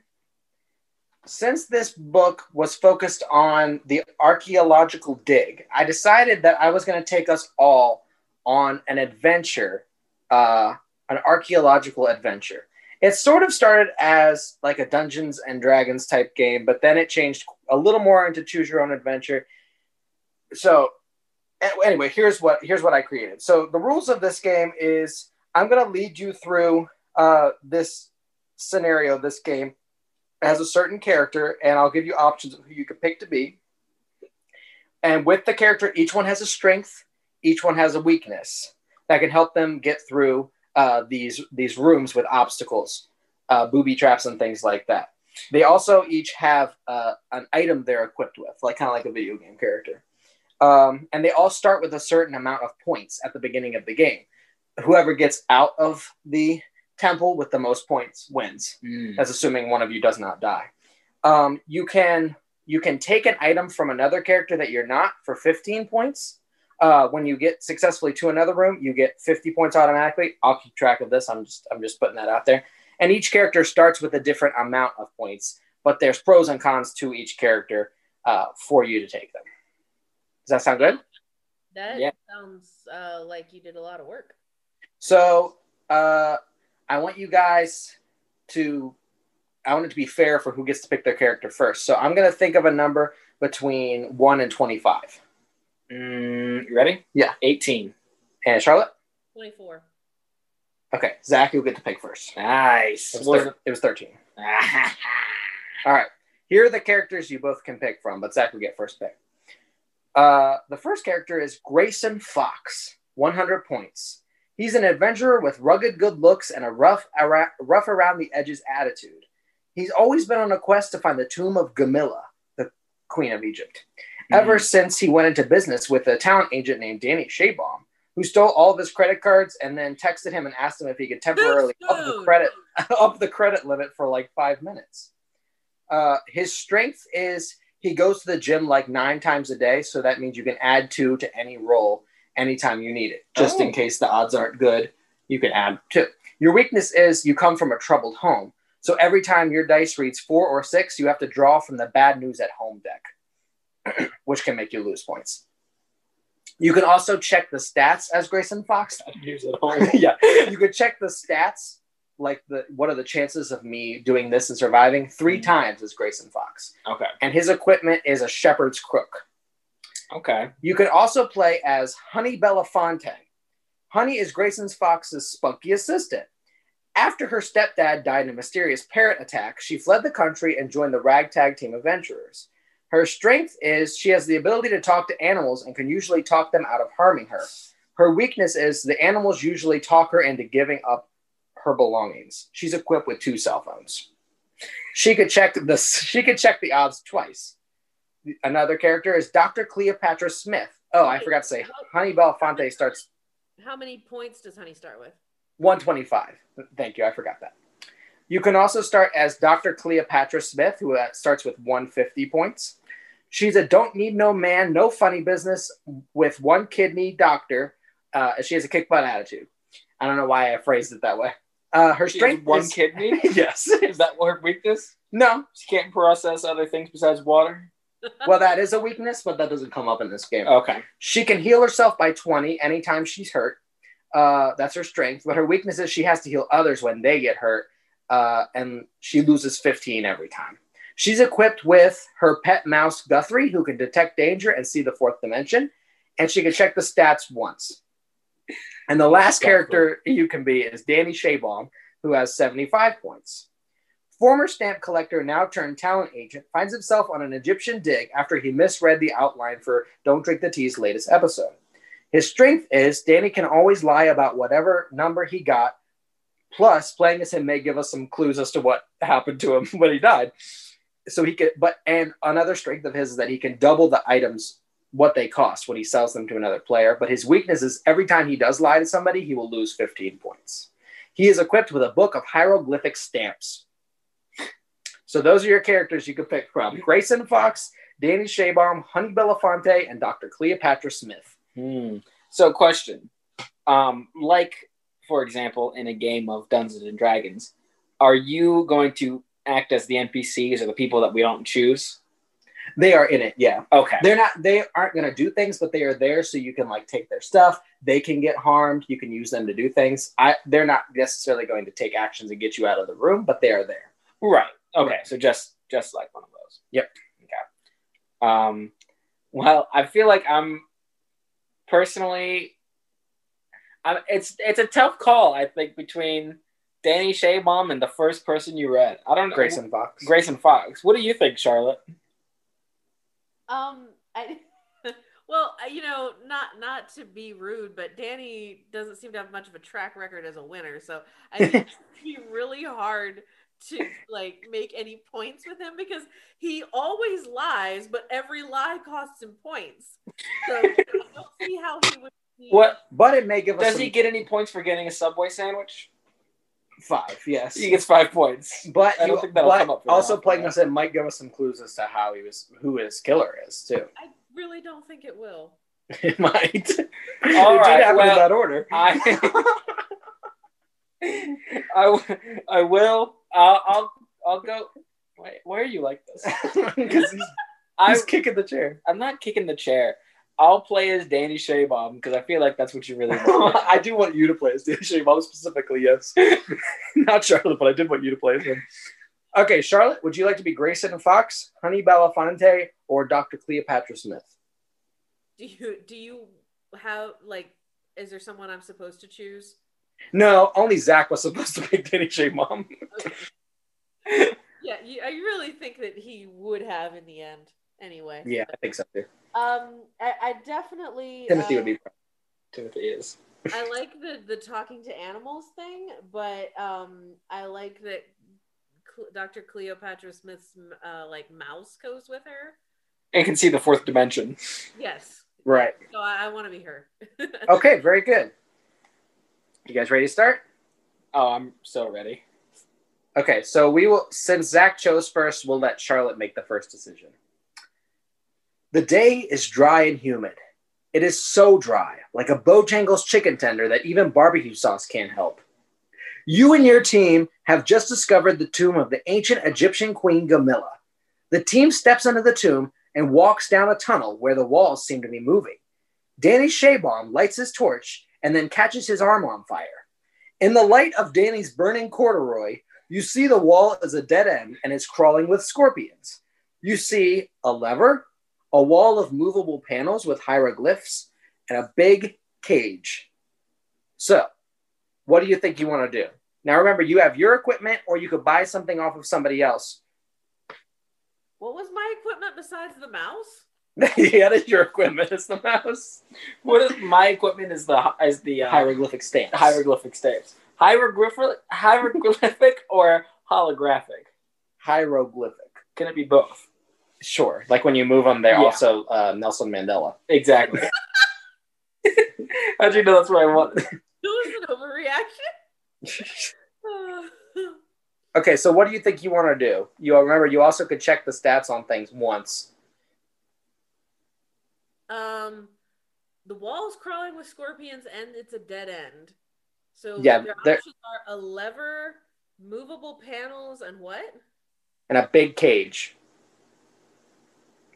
[SPEAKER 1] since this book was focused on the archaeological dig, I decided that I was going to take us all on an adventure, uh, an archaeological adventure. It sort of started as like a Dungeons and Dragons type game, but then it changed a little more into choose your own adventure. So, anyway, here's what here's what I created. So the rules of this game is I'm going to lead you through uh, this scenario, this game has a certain character, and I'll give you options of who you can pick to be. And with the character, each one has a strength, each one has a weakness that can help them get through uh, these these rooms with obstacles, uh, booby traps, and things like that. They also each have uh, an item they're equipped with, like kind of like a video game character. Um, and they all start with a certain amount of points at the beginning of the game whoever gets out of the temple with the most points wins.
[SPEAKER 4] Mm.
[SPEAKER 1] That's assuming one of you does not die. Um, you can you can take an item from another character that you're not for 15 points. Uh, when you get successfully to another room, you get 50 points automatically. I'll keep track of this. I'm just I'm just putting that out there. And each character starts with a different amount of points, but there's pros and cons to each character uh, for you to take them. Does that sound good?
[SPEAKER 2] That
[SPEAKER 5] Yeah.
[SPEAKER 2] sounds uh, like you did a lot of work.
[SPEAKER 1] So uh, I want you guys to, I want it to be fair for who gets to pick their character first. So I'm going to think of a number between 1 and 25.
[SPEAKER 3] Mm, you ready?
[SPEAKER 1] Yeah.
[SPEAKER 3] 18.
[SPEAKER 1] And Charlotte?
[SPEAKER 2] 24.
[SPEAKER 1] Okay, Zach, you'll get to pick first.
[SPEAKER 3] Nice.
[SPEAKER 1] It was, thir- it was 13. All right. Here are the characters you both can pick from, but Zach will get first pick. Uh, the first character is Grayson Fox, 100 points. He's an adventurer with rugged good looks and a rough, ara- rough around the edges attitude. He's always been on a quest to find the tomb of Gamilla, the queen of Egypt. Ever since he went into business with a talent agent named Danny Shabaum, who stole all of his credit cards and then texted him and asked him if he could temporarily up the credit up the credit limit for like five minutes. Uh, his strength is he goes to the gym like nine times a day, so that means you can add two to any roll anytime you need it, just in
[SPEAKER 3] Oh.
[SPEAKER 1] case the odds aren't good. You can add two. Your weakness is you come from a troubled home, so every time your dice reads four or six, you have to draw from the bad news at home deck, which can make you lose points. You can also check the stats as Grayson Fox
[SPEAKER 3] Use it all.
[SPEAKER 1] yeah, you could check the stats, like the what are the chances of me doing this and surviving three
[SPEAKER 3] Mhm.
[SPEAKER 1] times as Grayson Fox.
[SPEAKER 3] Okay.
[SPEAKER 1] And his equipment is a shepherd's crook.
[SPEAKER 3] Okay.
[SPEAKER 1] You can also play as Honey Belafonte. Honey is Grayson Fox's spunky assistant. After her stepdad died in a mysterious parrot attack, she fled the country and joined the ragtag team adventurers. Her strength is she has the ability to talk to animals and can usually talk them out of harming her. Her weakness is the animals usually talk her into giving up her belongings. She's equipped with two cell phones. She could check the she could check the odds twice. Another character is Dr. Cleopatra Smith. Oh, I forgot to say, Honey Belafonte starts
[SPEAKER 2] How many points does Honey start with?
[SPEAKER 1] 125. Thank you, I forgot that. You can also start as Dr. Cleopatra Smith, who uh, starts with 150 points. She's a don't need no man, no funny business with one kidney doctor. Uh, she has a kick butt attitude. I don't know why I phrased it that way. Uh, her
[SPEAKER 3] She has
[SPEAKER 1] strength
[SPEAKER 3] one
[SPEAKER 1] is-
[SPEAKER 3] kidney.
[SPEAKER 1] yes.
[SPEAKER 3] Is that her weakness?
[SPEAKER 1] No.
[SPEAKER 3] She can't process other things besides water.
[SPEAKER 1] Well, that is a weakness, but that doesn't come up in this game.
[SPEAKER 3] Okay.
[SPEAKER 1] She can heal herself by 20 anytime she's hurt. Uh, that's her strength. But her weakness is she has to heal others when they get hurt. Uh, and she loses 15 every time. She's equipped with her pet mouse Guthrie, who can detect danger and see the fourth dimension. And she can check the stats once. And the last character you can be is Danny Shabaum, who has 75 points. Former stamp collector, now turned talent agent, finds himself on an Egyptian dig after he misread the outline for Don't Drink the Tea's latest episode. His strength is Danny can always lie about whatever number he got. Plus, playing as him may give us some clues as to what happened to him when he died. So he could, but and another strength of his is that he can double the items what they cost when he sells them to another player. But his weakness is every time he does lie to somebody, he will lose 15 points. He is equipped with a book of hieroglyphic stamps. So those are your characters you can pick from: Grayson Fox, Danny Shabaum, Honey Belafonte, and Dr. Cleopatra Smith.
[SPEAKER 3] Hmm. So, question. Um, like, for example, in a game of Dungeons and Dragons, are you going to act as the NPCs or the people that we don't choose?
[SPEAKER 1] They are in it, yeah.
[SPEAKER 3] Okay.
[SPEAKER 1] They're not. They aren't going to do things, but they are there so you can like take their stuff. They can get harmed. You can use them to do things. I. They're not necessarily going to take actions and get you out of the room, but they are there.
[SPEAKER 3] Right. Okay. So just just like one of those.
[SPEAKER 1] Yep.
[SPEAKER 3] Okay. Um. Well, I feel like I'm personally. I'm, it's it's a tough call. I think between Danny Shabaum and the first person you read. I don't know.
[SPEAKER 1] Grayson Fox.
[SPEAKER 3] Grayson Fox. What do you think, Charlotte?
[SPEAKER 2] Um, I, well, you know, not not to be rude, but Danny doesn't seem to have much of a track record as a winner, so I think it's gonna be really hard to like make any points with him because he always lies, but every lie costs him points. So I don't see how he would. Be,
[SPEAKER 3] What
[SPEAKER 1] But it may give us.
[SPEAKER 3] does
[SPEAKER 1] some-
[SPEAKER 3] he get any points for getting a Subway sandwich?
[SPEAKER 1] Five, yes.
[SPEAKER 4] He gets five points.
[SPEAKER 1] But,
[SPEAKER 4] I don't
[SPEAKER 1] you-
[SPEAKER 4] think that'll
[SPEAKER 1] but
[SPEAKER 4] come up very
[SPEAKER 1] also playing
[SPEAKER 4] though.
[SPEAKER 1] us in might give us some clues as to how he was, who his killer is too.
[SPEAKER 2] I really don't think it will.
[SPEAKER 1] It might.
[SPEAKER 4] All
[SPEAKER 1] it
[SPEAKER 4] right,
[SPEAKER 1] did happen
[SPEAKER 4] well,
[SPEAKER 1] in that order.
[SPEAKER 4] I, I, w- I will. I'll, I'll, I'll go. Wait, why are you like this?
[SPEAKER 1] Because he's,
[SPEAKER 4] I,
[SPEAKER 1] he's kicking the chair.
[SPEAKER 4] I'm not kicking the chair. I'll play as Danny Shaybomb because I feel like that's what you really want.
[SPEAKER 1] I do want you to play as Danny Mom specifically, yes. Not Charlotte, but I did want you to play as him. Okay, Charlotte, would you like to be Grayson Fox, Honey Belafonte, or Dr. Cleopatra Smith?
[SPEAKER 2] Do you do you have like? Is there someone I'm supposed to choose?
[SPEAKER 1] No, only Zach was supposed to pick Danny J. Mom.
[SPEAKER 2] Yeah, you, I really think that he would have in the end. Anyway.
[SPEAKER 1] Yeah, I think so too.
[SPEAKER 2] Um, I, I definitely.
[SPEAKER 1] Timothy
[SPEAKER 2] uh,
[SPEAKER 1] would be.
[SPEAKER 4] Timothy is.
[SPEAKER 2] I like the the talking to animals thing, but um, I like that Cle- Dr. Cleopatra Smith's uh, like mouse goes with her.
[SPEAKER 4] And can see the fourth dimension.
[SPEAKER 2] Yes,
[SPEAKER 1] Right.
[SPEAKER 2] so I, I want to be her.
[SPEAKER 1] Okay, very good. You guys ready to start?
[SPEAKER 4] Oh, I'm so ready.
[SPEAKER 1] Okay, so we will, since Zach chose first, we'll let Charlotte make the first decision. The day is dry and humid. It is so dry, like a Bojangles chicken tender that even barbecue sauce can't help. You and your team have just discovered the tomb of the ancient Egyptian queen Gamilla. The team steps into the tomb and walks down a tunnel where the walls seem to be moving. Danny Shaybomb lights his torch and then catches his arm on fire. In the light of Danny's burning corduroy, you see the wall is a dead end and it's crawling with scorpions. You see a lever, a wall of movable panels with hieroglyphs, and a big cage. So, what do you think you want to do? Now, remember, you have your equipment, or you could buy something off of somebody else.
[SPEAKER 2] what was my equipment besides the mouse?
[SPEAKER 1] Yeah, that is your equipment. It's the mouse.
[SPEAKER 4] What is my equipment? Is the is the uh,
[SPEAKER 1] Hieroglyphic stamps.
[SPEAKER 4] hieroglyphic stamps? Hieroglyphic, hieroglyphic, or holographic?
[SPEAKER 1] Hieroglyphic.
[SPEAKER 4] Can it be both?
[SPEAKER 1] Sure. Like when you move them, they're
[SPEAKER 4] Yeah.
[SPEAKER 1] also uh, Nelson Mandela.
[SPEAKER 4] Exactly. How'd you know that's what I want?
[SPEAKER 2] It was an overreaction.
[SPEAKER 1] Okay, so what do you think you want to do? You remember you also could check the stats on things once.
[SPEAKER 2] Um, the wall's crawling with scorpions, and it's a dead end. So
[SPEAKER 1] Yeah,
[SPEAKER 2] your
[SPEAKER 1] there-
[SPEAKER 2] options are a lever, movable panels, and what?
[SPEAKER 1] and a big cage.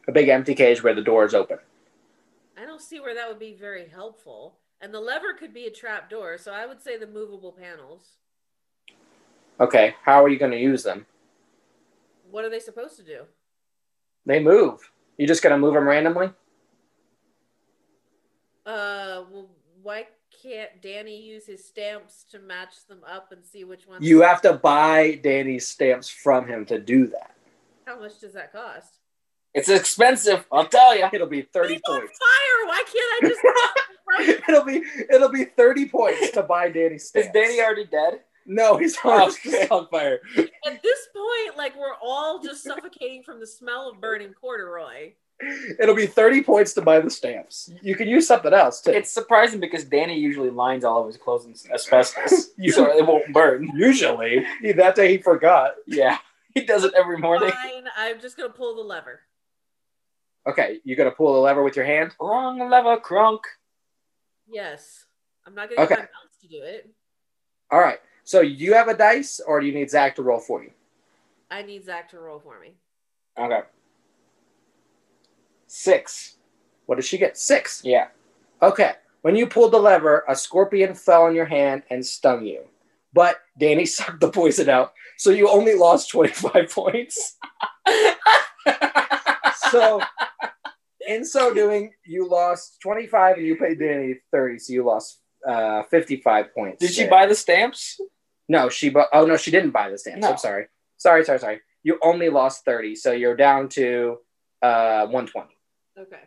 [SPEAKER 1] A big empty cage where the door is open.
[SPEAKER 2] I don't see where that would be very helpful. And the lever could be a trap door, so I would say the movable panels.
[SPEAKER 1] Okay, how are you going to use them?
[SPEAKER 2] What are they supposed to do?
[SPEAKER 1] They move. You're just going to move them randomly?
[SPEAKER 2] Uh, well, why can't Danny use his stamps to match them up and see which ones?
[SPEAKER 1] You have to buy Danny's stamps from him to do that.
[SPEAKER 2] How much does that cost?
[SPEAKER 4] It's expensive, I'll tell you.
[SPEAKER 1] It'll be 30
[SPEAKER 2] He's on
[SPEAKER 1] points.
[SPEAKER 2] fire! Why can't I just?
[SPEAKER 1] it'll be it'll be 30 points to buy Danny's stamps. Is.
[SPEAKER 4] Danny already dead?
[SPEAKER 1] No, he's on,
[SPEAKER 4] Okay.
[SPEAKER 1] he's on fire.
[SPEAKER 2] At this point, like we're all just suffocating from the smell of burning corduroy.
[SPEAKER 1] It'll be 30 points to buy the stamps. You can use something else too.
[SPEAKER 4] It's surprising because Danny usually lines all of his clothes in asbestos,
[SPEAKER 1] You-
[SPEAKER 4] so it won't burn.
[SPEAKER 1] Usually, that day he forgot.
[SPEAKER 4] Yeah, he does it every morning.
[SPEAKER 2] Fine, I'm just gonna pull the lever.
[SPEAKER 1] Okay, You're gonna pull the lever with your hand?
[SPEAKER 4] Wrong lever, crunk.
[SPEAKER 2] Yes, I'm not gonna
[SPEAKER 1] Okay.
[SPEAKER 2] get my mouse to do it.
[SPEAKER 1] All right. So you have a dice, or do you need Zach to roll for you?
[SPEAKER 2] I need Zach to roll for me.
[SPEAKER 4] Okay. Six.
[SPEAKER 1] What did she get? Six.
[SPEAKER 4] Yeah.
[SPEAKER 1] Okay. When you pulled the lever, a scorpion fell on your hand and stung you. But Danny sucked the poison out, so you only lost 25 points. so, in so doing, you lost 25 and you paid Danny 30, so you lost uh, 55 points.
[SPEAKER 4] Did she
[SPEAKER 1] there.
[SPEAKER 4] buy the stamps?
[SPEAKER 1] No, she bought. Oh no, she didn't buy the stamps.
[SPEAKER 4] No.
[SPEAKER 1] I'm sorry. Sorry, sorry, sorry. You only lost 30, so you're down to uh, 120.
[SPEAKER 2] Okay.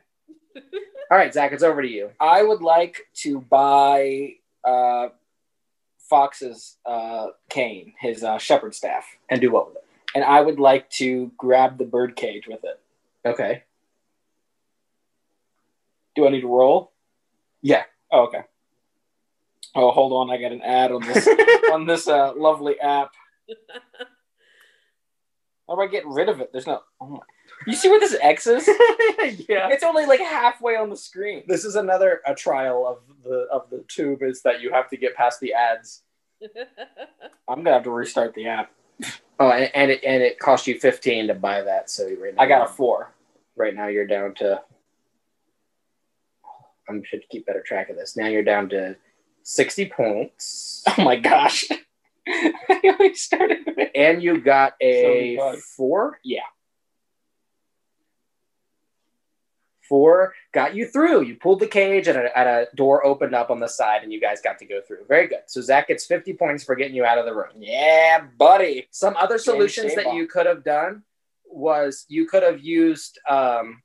[SPEAKER 1] All right, Zach, it's over to you.
[SPEAKER 4] I would like to buy uh, Fox's uh, cane, his uh, shepherd staff,
[SPEAKER 1] And do what with it?
[SPEAKER 4] and I would like to grab the bird cage with it.
[SPEAKER 1] Okay.
[SPEAKER 4] Do I need to roll?
[SPEAKER 1] Yeah.
[SPEAKER 4] Oh, okay. Oh, hold on, I got an ad on this on this uh, lovely app. How do I get rid of it? There's no. Oh my. You see where this X is?
[SPEAKER 1] yeah.
[SPEAKER 4] It's only like halfway on the screen.
[SPEAKER 1] This is another a trial of the of the tube is that you have to get past the ads.
[SPEAKER 4] I'm gonna have to restart the app.
[SPEAKER 1] Oh, and, and it and it cost you fifteen to buy that. So right now
[SPEAKER 4] I got a four.
[SPEAKER 1] right now you're down to. I should keep better track of this. Now you're down to sixty points,
[SPEAKER 4] Oh my gosh. I only started with
[SPEAKER 1] and you got a four.
[SPEAKER 4] Yeah.
[SPEAKER 1] Four got you through. You pulled the cage, and a, and a door opened up on the side, and you guys got to go through. Very good. So Zach gets fifty points for getting you out of the room.
[SPEAKER 4] Yeah, buddy.
[SPEAKER 1] Some other solutions that you could have done was you could have used um,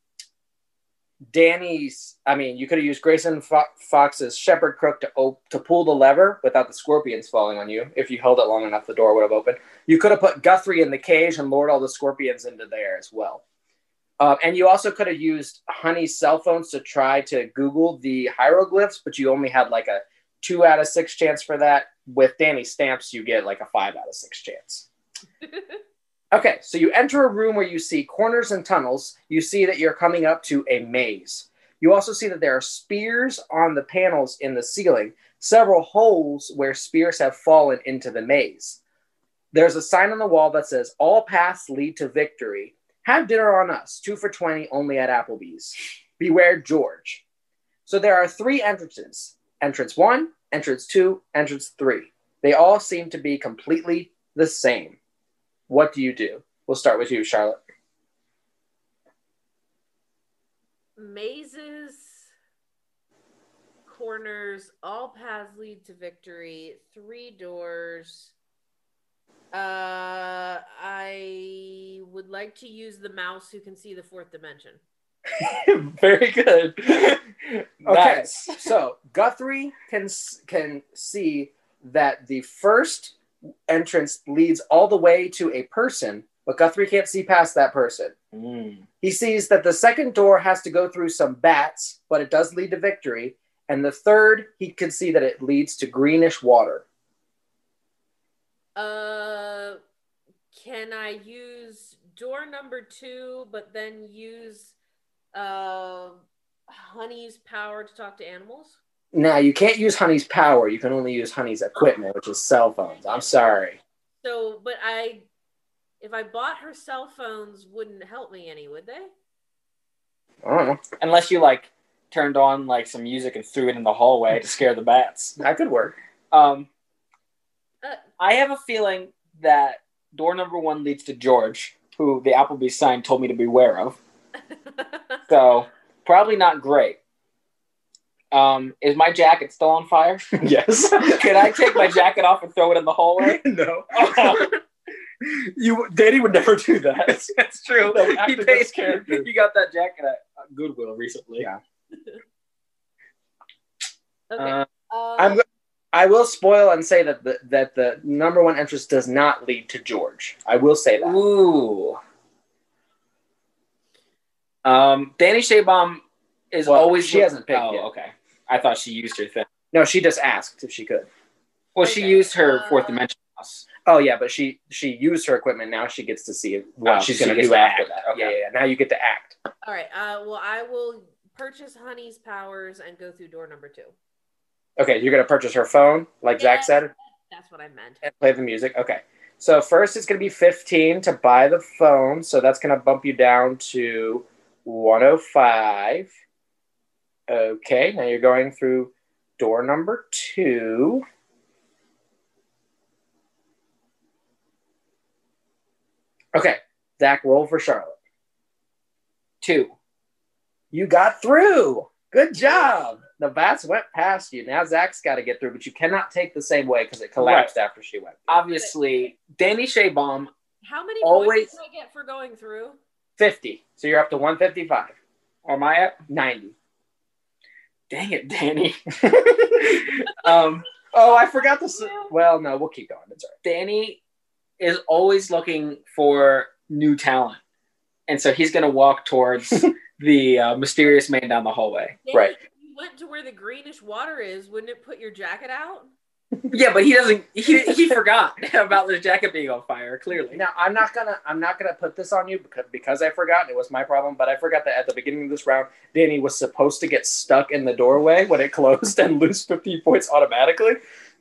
[SPEAKER 1] Danny's. I mean, you could have used Grayson Fo- Fox's shepherd crook to op- to pull the lever without the scorpions falling on you. If you held it long enough, the door would have opened. You could have put Guthrie in the cage and lured all the scorpions into there as well. Um, and you also could have used Honey's cell phones to try to Google the hieroglyphs, but you only had like a two out of six chance for that. With Danny's stamps, you get like a five out of six chance. Okay, so you enter a room where you see corners and tunnels. You see that you're coming up to a maze. You also see that there are spears on the panels in the ceiling, several holes where spears have fallen into the maze. There's a sign on the wall that says, All paths lead to victory. Have dinner on us, two for 20 only at Applebee's. Beware George. So there are three entrances entrance one, entrance two, entrance three. They all seem to be completely the same. What do you do? We'll start with you, Charlotte.
[SPEAKER 2] Mazes, corners, all paths lead to victory. Three doors. Uh, I would like to use the mouse who can see the fourth dimension.
[SPEAKER 1] Very good. okay,
[SPEAKER 4] Nice.
[SPEAKER 1] so Guthrie can can see that the first entrance leads all the way to a person, but Guthrie can't see past that person.
[SPEAKER 4] Mm.
[SPEAKER 1] He sees that the second door has to go through some bats, but it does lead to victory. And the third, he can see that it leads to greenish water.
[SPEAKER 2] Uh, can I use door number two, but then use uh, Honey's power to talk to animals?
[SPEAKER 1] Now, you can't use Honey's power. You can only use Honey's equipment, which is cell phones. I'm sorry.
[SPEAKER 2] So, but I, if I bought her cell phones, wouldn't help me any, would they?
[SPEAKER 1] I don't know.
[SPEAKER 4] Unless you like turned on like some music and threw it in the hallway to scare the bats.
[SPEAKER 1] That could work.
[SPEAKER 4] Um, I have a feeling that door number one leads to George, who the Applebee's sign told me to beware of. So probably not great. Um, is my jacket still on fire?
[SPEAKER 1] yes.
[SPEAKER 4] Can I take my jacket off and throw it in the hallway?
[SPEAKER 1] no.
[SPEAKER 4] Oh.
[SPEAKER 1] you, Danny would never do that.
[SPEAKER 4] That's true.
[SPEAKER 1] That
[SPEAKER 4] he,
[SPEAKER 1] acted
[SPEAKER 4] paid,
[SPEAKER 1] character.
[SPEAKER 4] he got that jacket at Goodwill recently.
[SPEAKER 1] Yeah.
[SPEAKER 2] okay.
[SPEAKER 4] Uh,
[SPEAKER 2] Uh,
[SPEAKER 1] I'm. I will spoil and say that the that the number one entrance does not lead to George. I will say that.
[SPEAKER 4] Ooh. Um, Danny Shaybom is
[SPEAKER 1] Well,
[SPEAKER 4] always
[SPEAKER 1] she hasn't picked
[SPEAKER 4] Oh,
[SPEAKER 1] yet.
[SPEAKER 4] okay. I thought she used her thing.
[SPEAKER 1] No, she just asked if she could.
[SPEAKER 4] Well, she used her fourth dimension mouse.
[SPEAKER 1] Oh yeah, but she she used her equipment. Now she gets to see what
[SPEAKER 4] Oh,
[SPEAKER 1] she's going to do after
[SPEAKER 4] act.
[SPEAKER 1] that.
[SPEAKER 4] Okay.
[SPEAKER 1] Yeah, yeah, yeah. Now you get to act.
[SPEAKER 2] all right. Uh, well, I will purchase Honey's powers and go through door number two.
[SPEAKER 1] Okay, you're going to purchase her phone, like Zach said,
[SPEAKER 2] That's what I meant.
[SPEAKER 1] and play the music. Okay. So first, it's going to be 15 to buy the phone. So that's going to bump you down to 105. Okay. Now you're going through door number two. Okay. Zach, roll for Charlotte.
[SPEAKER 4] Two.
[SPEAKER 1] You got through. Good job. The bats went past you. Now Zach's got to get through, but you cannot take the same way because it collapsed after she went.
[SPEAKER 4] Obviously, Danny Shaybom.
[SPEAKER 2] How many
[SPEAKER 4] Always-
[SPEAKER 2] points do I get for going through?
[SPEAKER 1] 50. So you're up to 155.
[SPEAKER 4] Or am I at?
[SPEAKER 1] 90.
[SPEAKER 4] Dang it, Danny. um,
[SPEAKER 1] Oh, I forgot this. Well, no, we'll keep going. It's all
[SPEAKER 4] Danny is always looking for new talent, and so he's going to walk towards the uh, mysterious man down the hallway.
[SPEAKER 2] Danny,
[SPEAKER 1] Right.
[SPEAKER 2] You went to where the greenish water is, wouldn't it put your jacket out?
[SPEAKER 4] Yeah, but he doesn't. He, he forgot about the jacket being on fire. Clearly.
[SPEAKER 1] Now I'm not gonna I'm not gonna put this on you because because I forgot. It was my problem, but I forgot that at the beginning of this round, Danny was supposed to get stuck in the doorway when it closed and lose 15 points automatically.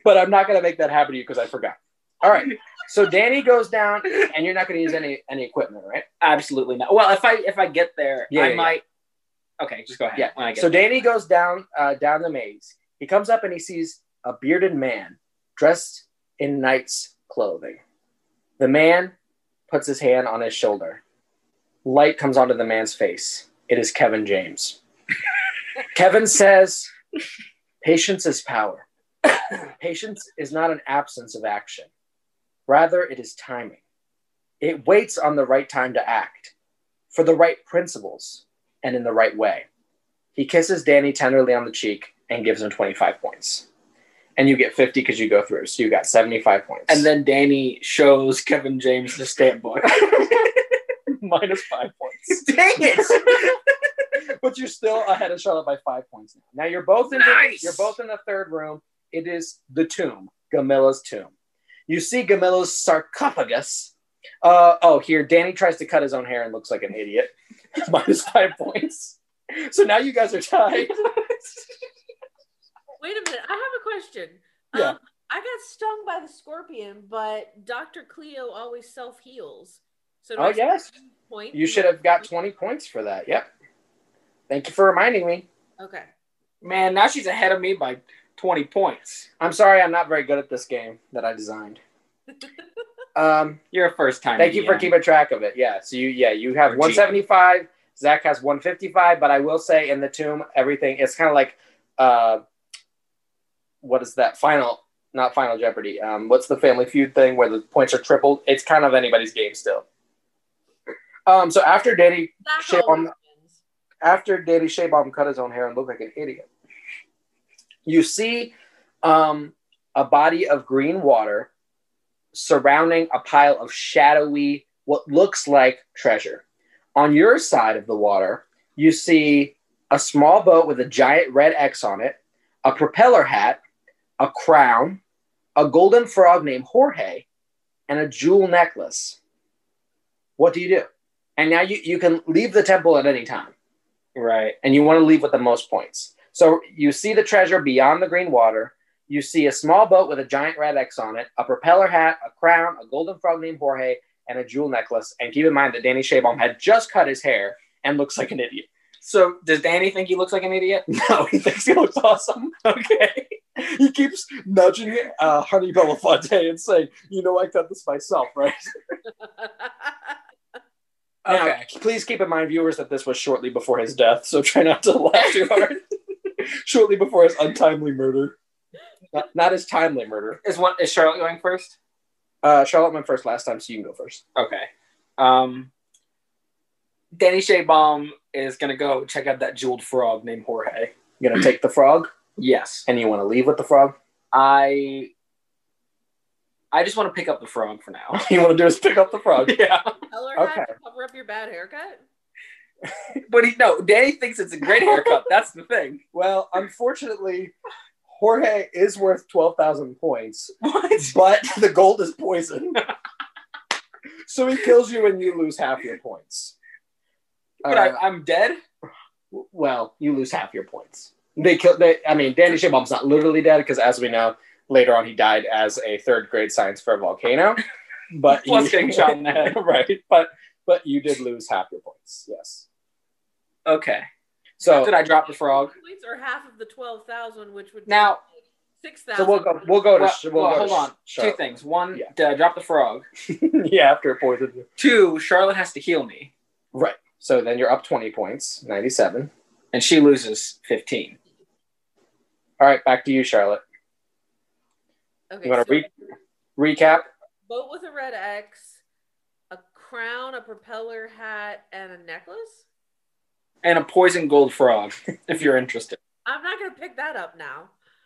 [SPEAKER 1] But I'm not gonna make that happen to you because I forgot. All right. So Danny goes down, and you're not gonna use any any equipment, right?
[SPEAKER 4] Absolutely not. Well, if I if I get there,
[SPEAKER 1] Yeah,
[SPEAKER 4] I
[SPEAKER 1] yeah, yeah.
[SPEAKER 4] Okay, just go ahead.
[SPEAKER 1] Yeah.
[SPEAKER 4] When I get
[SPEAKER 1] So
[SPEAKER 4] there.
[SPEAKER 1] Danny goes down uh, down the maze. He comes up and he sees a bearded man dressed in knight's clothing. The man puts his hand on his shoulder. Light comes onto the man's face. It is Kevin James. Kevin says, Patience is power. Patience is not an absence of action. Rather, it is timing. It waits on the right time to act, for the right principles, and in the right way. He kisses Danny tenderly on the cheek and gives him 25 points. And you get 50 because you go through. So you got 75 points.
[SPEAKER 4] and then Danny shows Kevin James the stamp book.
[SPEAKER 1] minus five points.
[SPEAKER 4] Dang it!
[SPEAKER 1] but you're still ahead of Charlotte by five points now. Now you're both in
[SPEAKER 4] Nice.
[SPEAKER 1] you're both in the third room. It is the tomb, Gamila's tomb. You see Gamila's sarcophagus. Uh, oh, here Danny tries to cut his own hair and looks like an idiot. Minus five points. So now you guys are tied.
[SPEAKER 2] Wait a minute. I have a question.
[SPEAKER 1] Yeah.
[SPEAKER 2] Um, I got stung by the scorpion, but Dr. Cleo always self heals. So
[SPEAKER 1] Oh yes,
[SPEAKER 2] point?
[SPEAKER 1] you should have got 20 points for that. Yep. Thank you for reminding me.
[SPEAKER 2] Okay.
[SPEAKER 4] Man, now she's ahead of me by 20 points.
[SPEAKER 1] I'm sorry, I'm not very good at this game that I designed. Um,
[SPEAKER 4] You're a first time.
[SPEAKER 1] Thank you for keeping track of it. Yeah. So you yeah, you have
[SPEAKER 4] Or
[SPEAKER 1] 175. Zach has 155, but I will say in the tomb, everything it's kind of like uh what is that? Final not final Jeopardy. Um what's the family feud thing where the points are tripled? It's kind of anybody's game still. Um so after Danny
[SPEAKER 2] That
[SPEAKER 1] Shit
[SPEAKER 2] always
[SPEAKER 1] on-
[SPEAKER 2] wins.
[SPEAKER 1] after Danny Shaybomb cut his own hair and looked like an idiot, you see um, a body of green water surrounding a pile of shadowy, what looks like treasure. On your side of the water, you see a small boat with a giant red X on it, a propeller hat, a crown, a golden frog named Jorge, and a jewel necklace. What do you do? And now you, you can leave the temple at any time
[SPEAKER 4] Right.
[SPEAKER 1] and you want to leave with the most points. So you see the treasure beyond the green water. You see a small boat with a giant red X on it, a propeller hat, a crown, a golden frog named Jorge, and a jewel necklace. And keep in mind that Danny Shaybomb had just cut his hair and looks like an idiot.
[SPEAKER 4] So does Danny think he looks like an idiot?
[SPEAKER 1] No, he thinks he looks awesome.
[SPEAKER 4] Okay.
[SPEAKER 1] He keeps nudging uh, Honey Belafonte and saying, "You know, I cut this myself, right?" Now,
[SPEAKER 4] Okay.
[SPEAKER 1] please keep in mind, viewers, that this was shortly before his death, so try not to laugh too hard. shortly before his untimely murder. Not, not his timely murder.
[SPEAKER 4] Is one is Charlotte going first?
[SPEAKER 1] Uh, Charlotte went first last time, so you can go first.
[SPEAKER 4] Okay. Um Danny Shaybomb is gonna go check out that jeweled frog named Jorge.
[SPEAKER 1] You're gonna take the frog,
[SPEAKER 4] Yes.
[SPEAKER 1] and you want to leave with the frog.
[SPEAKER 4] I I just want to pick up the frog for now.
[SPEAKER 1] You want to do is pick up the frog.
[SPEAKER 4] yeah.
[SPEAKER 2] Tell her
[SPEAKER 1] Okay.
[SPEAKER 2] to cover up your bad haircut.
[SPEAKER 4] But he no, Danny thinks it's a great haircut. That's the thing.
[SPEAKER 1] Well, unfortunately, Jorge is worth twelve thousand points,
[SPEAKER 4] What?
[SPEAKER 1] but the gold is poison. so he kills you, and you lose half your points.
[SPEAKER 4] But
[SPEAKER 1] Uh,
[SPEAKER 4] I, I'm dead?
[SPEAKER 1] well, you lose half your points. They kill. They, I mean, Danny Shabomb's not literally dead because, as we know, later on he died as a third grade science fair volcano. But
[SPEAKER 4] Plus
[SPEAKER 1] you-
[SPEAKER 4] getting shot in the head.
[SPEAKER 1] right? But but you did lose half your points. Yes.
[SPEAKER 4] Okay.
[SPEAKER 1] So
[SPEAKER 4] Did I drop the frog?
[SPEAKER 2] Points or half of the twelve thousand, which would
[SPEAKER 4] Now-
[SPEAKER 2] be six thousand.
[SPEAKER 1] so we'll go. We'll go to.
[SPEAKER 4] Well,
[SPEAKER 1] we'll
[SPEAKER 4] well,
[SPEAKER 1] go
[SPEAKER 4] hold
[SPEAKER 1] to
[SPEAKER 4] on. Two things. One,
[SPEAKER 1] Yeah.
[SPEAKER 4] did I drop the frog?
[SPEAKER 1] yeah, after it poisoned you.
[SPEAKER 4] Two, Charlotte has to heal me,
[SPEAKER 1] Right. So then you're up twenty points, ninety-seven.
[SPEAKER 4] and she loses 15.
[SPEAKER 1] All right, back to you, Charlotte.
[SPEAKER 2] Okay,
[SPEAKER 1] You want
[SPEAKER 2] so
[SPEAKER 1] to re- recap?
[SPEAKER 2] boat with a red X, a crown, a propeller hat, and a necklace.
[SPEAKER 4] And a poison gold frog, if you're interested.
[SPEAKER 2] I'm not gonna pick that up now.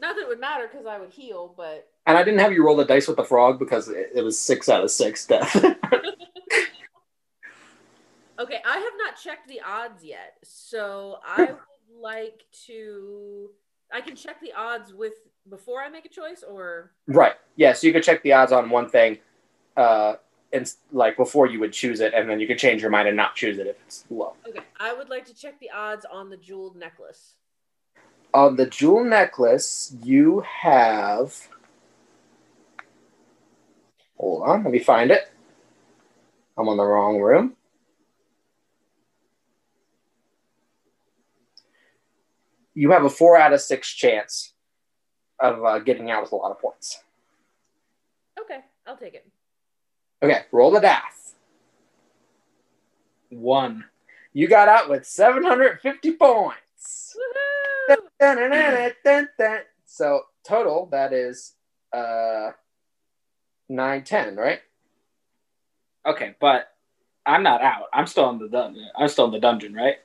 [SPEAKER 2] not that it would matter because I would heal, but
[SPEAKER 1] And I didn't have you roll the dice with the frog because it, it was six out of six death.
[SPEAKER 2] okay, I have not checked the odds yet, so I would like to. I can check the odds with before I make a choice, or
[SPEAKER 1] Right. Yeah. So you could check the odds on one thing, uh, and like before you would choose it, and then you could change your mind and not choose it if it's low.
[SPEAKER 2] okay. I would like to check the odds on the jeweled necklace.
[SPEAKER 1] On the jewel necklace, you have. Hold on, let me find it. I'm on the wrong room. You have a four out of six chance of uh, getting out with a lot of points.
[SPEAKER 2] Okay, I'll take it.
[SPEAKER 1] Okay, roll the dice.
[SPEAKER 4] One.
[SPEAKER 1] You got out with 750 points.
[SPEAKER 2] Woohoo!
[SPEAKER 1] Dun-dun-dun-dun-dun. So total, that is uh, 910, right?
[SPEAKER 4] Okay, but I'm not out. I'm still in the dungeon. I'm still in the dungeon, right?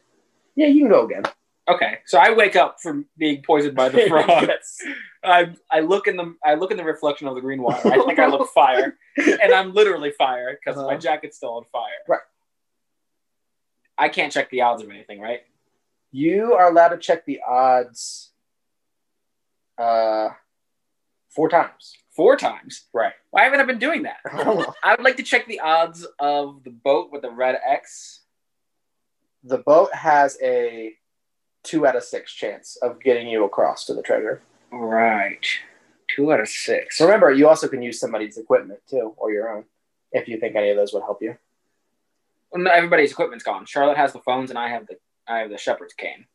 [SPEAKER 1] Yeah, you can go again.
[SPEAKER 4] Okay, so I wake up from being poisoned by the frog.
[SPEAKER 1] Yes.
[SPEAKER 4] I I look in the I look in the reflection of the green water. I think I look fire, and I'm literally fire because my
[SPEAKER 1] Uh-huh.
[SPEAKER 4] jacket's still on fire.
[SPEAKER 1] Right.
[SPEAKER 4] I can't check the odds of anything, right?
[SPEAKER 1] You are allowed to check the odds uh, four times.
[SPEAKER 4] Four times.
[SPEAKER 1] Right.
[SPEAKER 4] Why haven't I been doing that? I would like to check the odds of the boat with the red X.
[SPEAKER 1] the boat has a two out of six chance of getting you across to the treasure.
[SPEAKER 4] Right. Two out of six.
[SPEAKER 1] Remember, you also can use somebody's equipment too, or your own, if you think any of those would help you.
[SPEAKER 4] Well, no, everybody's equipment's gone. Charlotte has the phones, and I have the I have the shepherd's cane.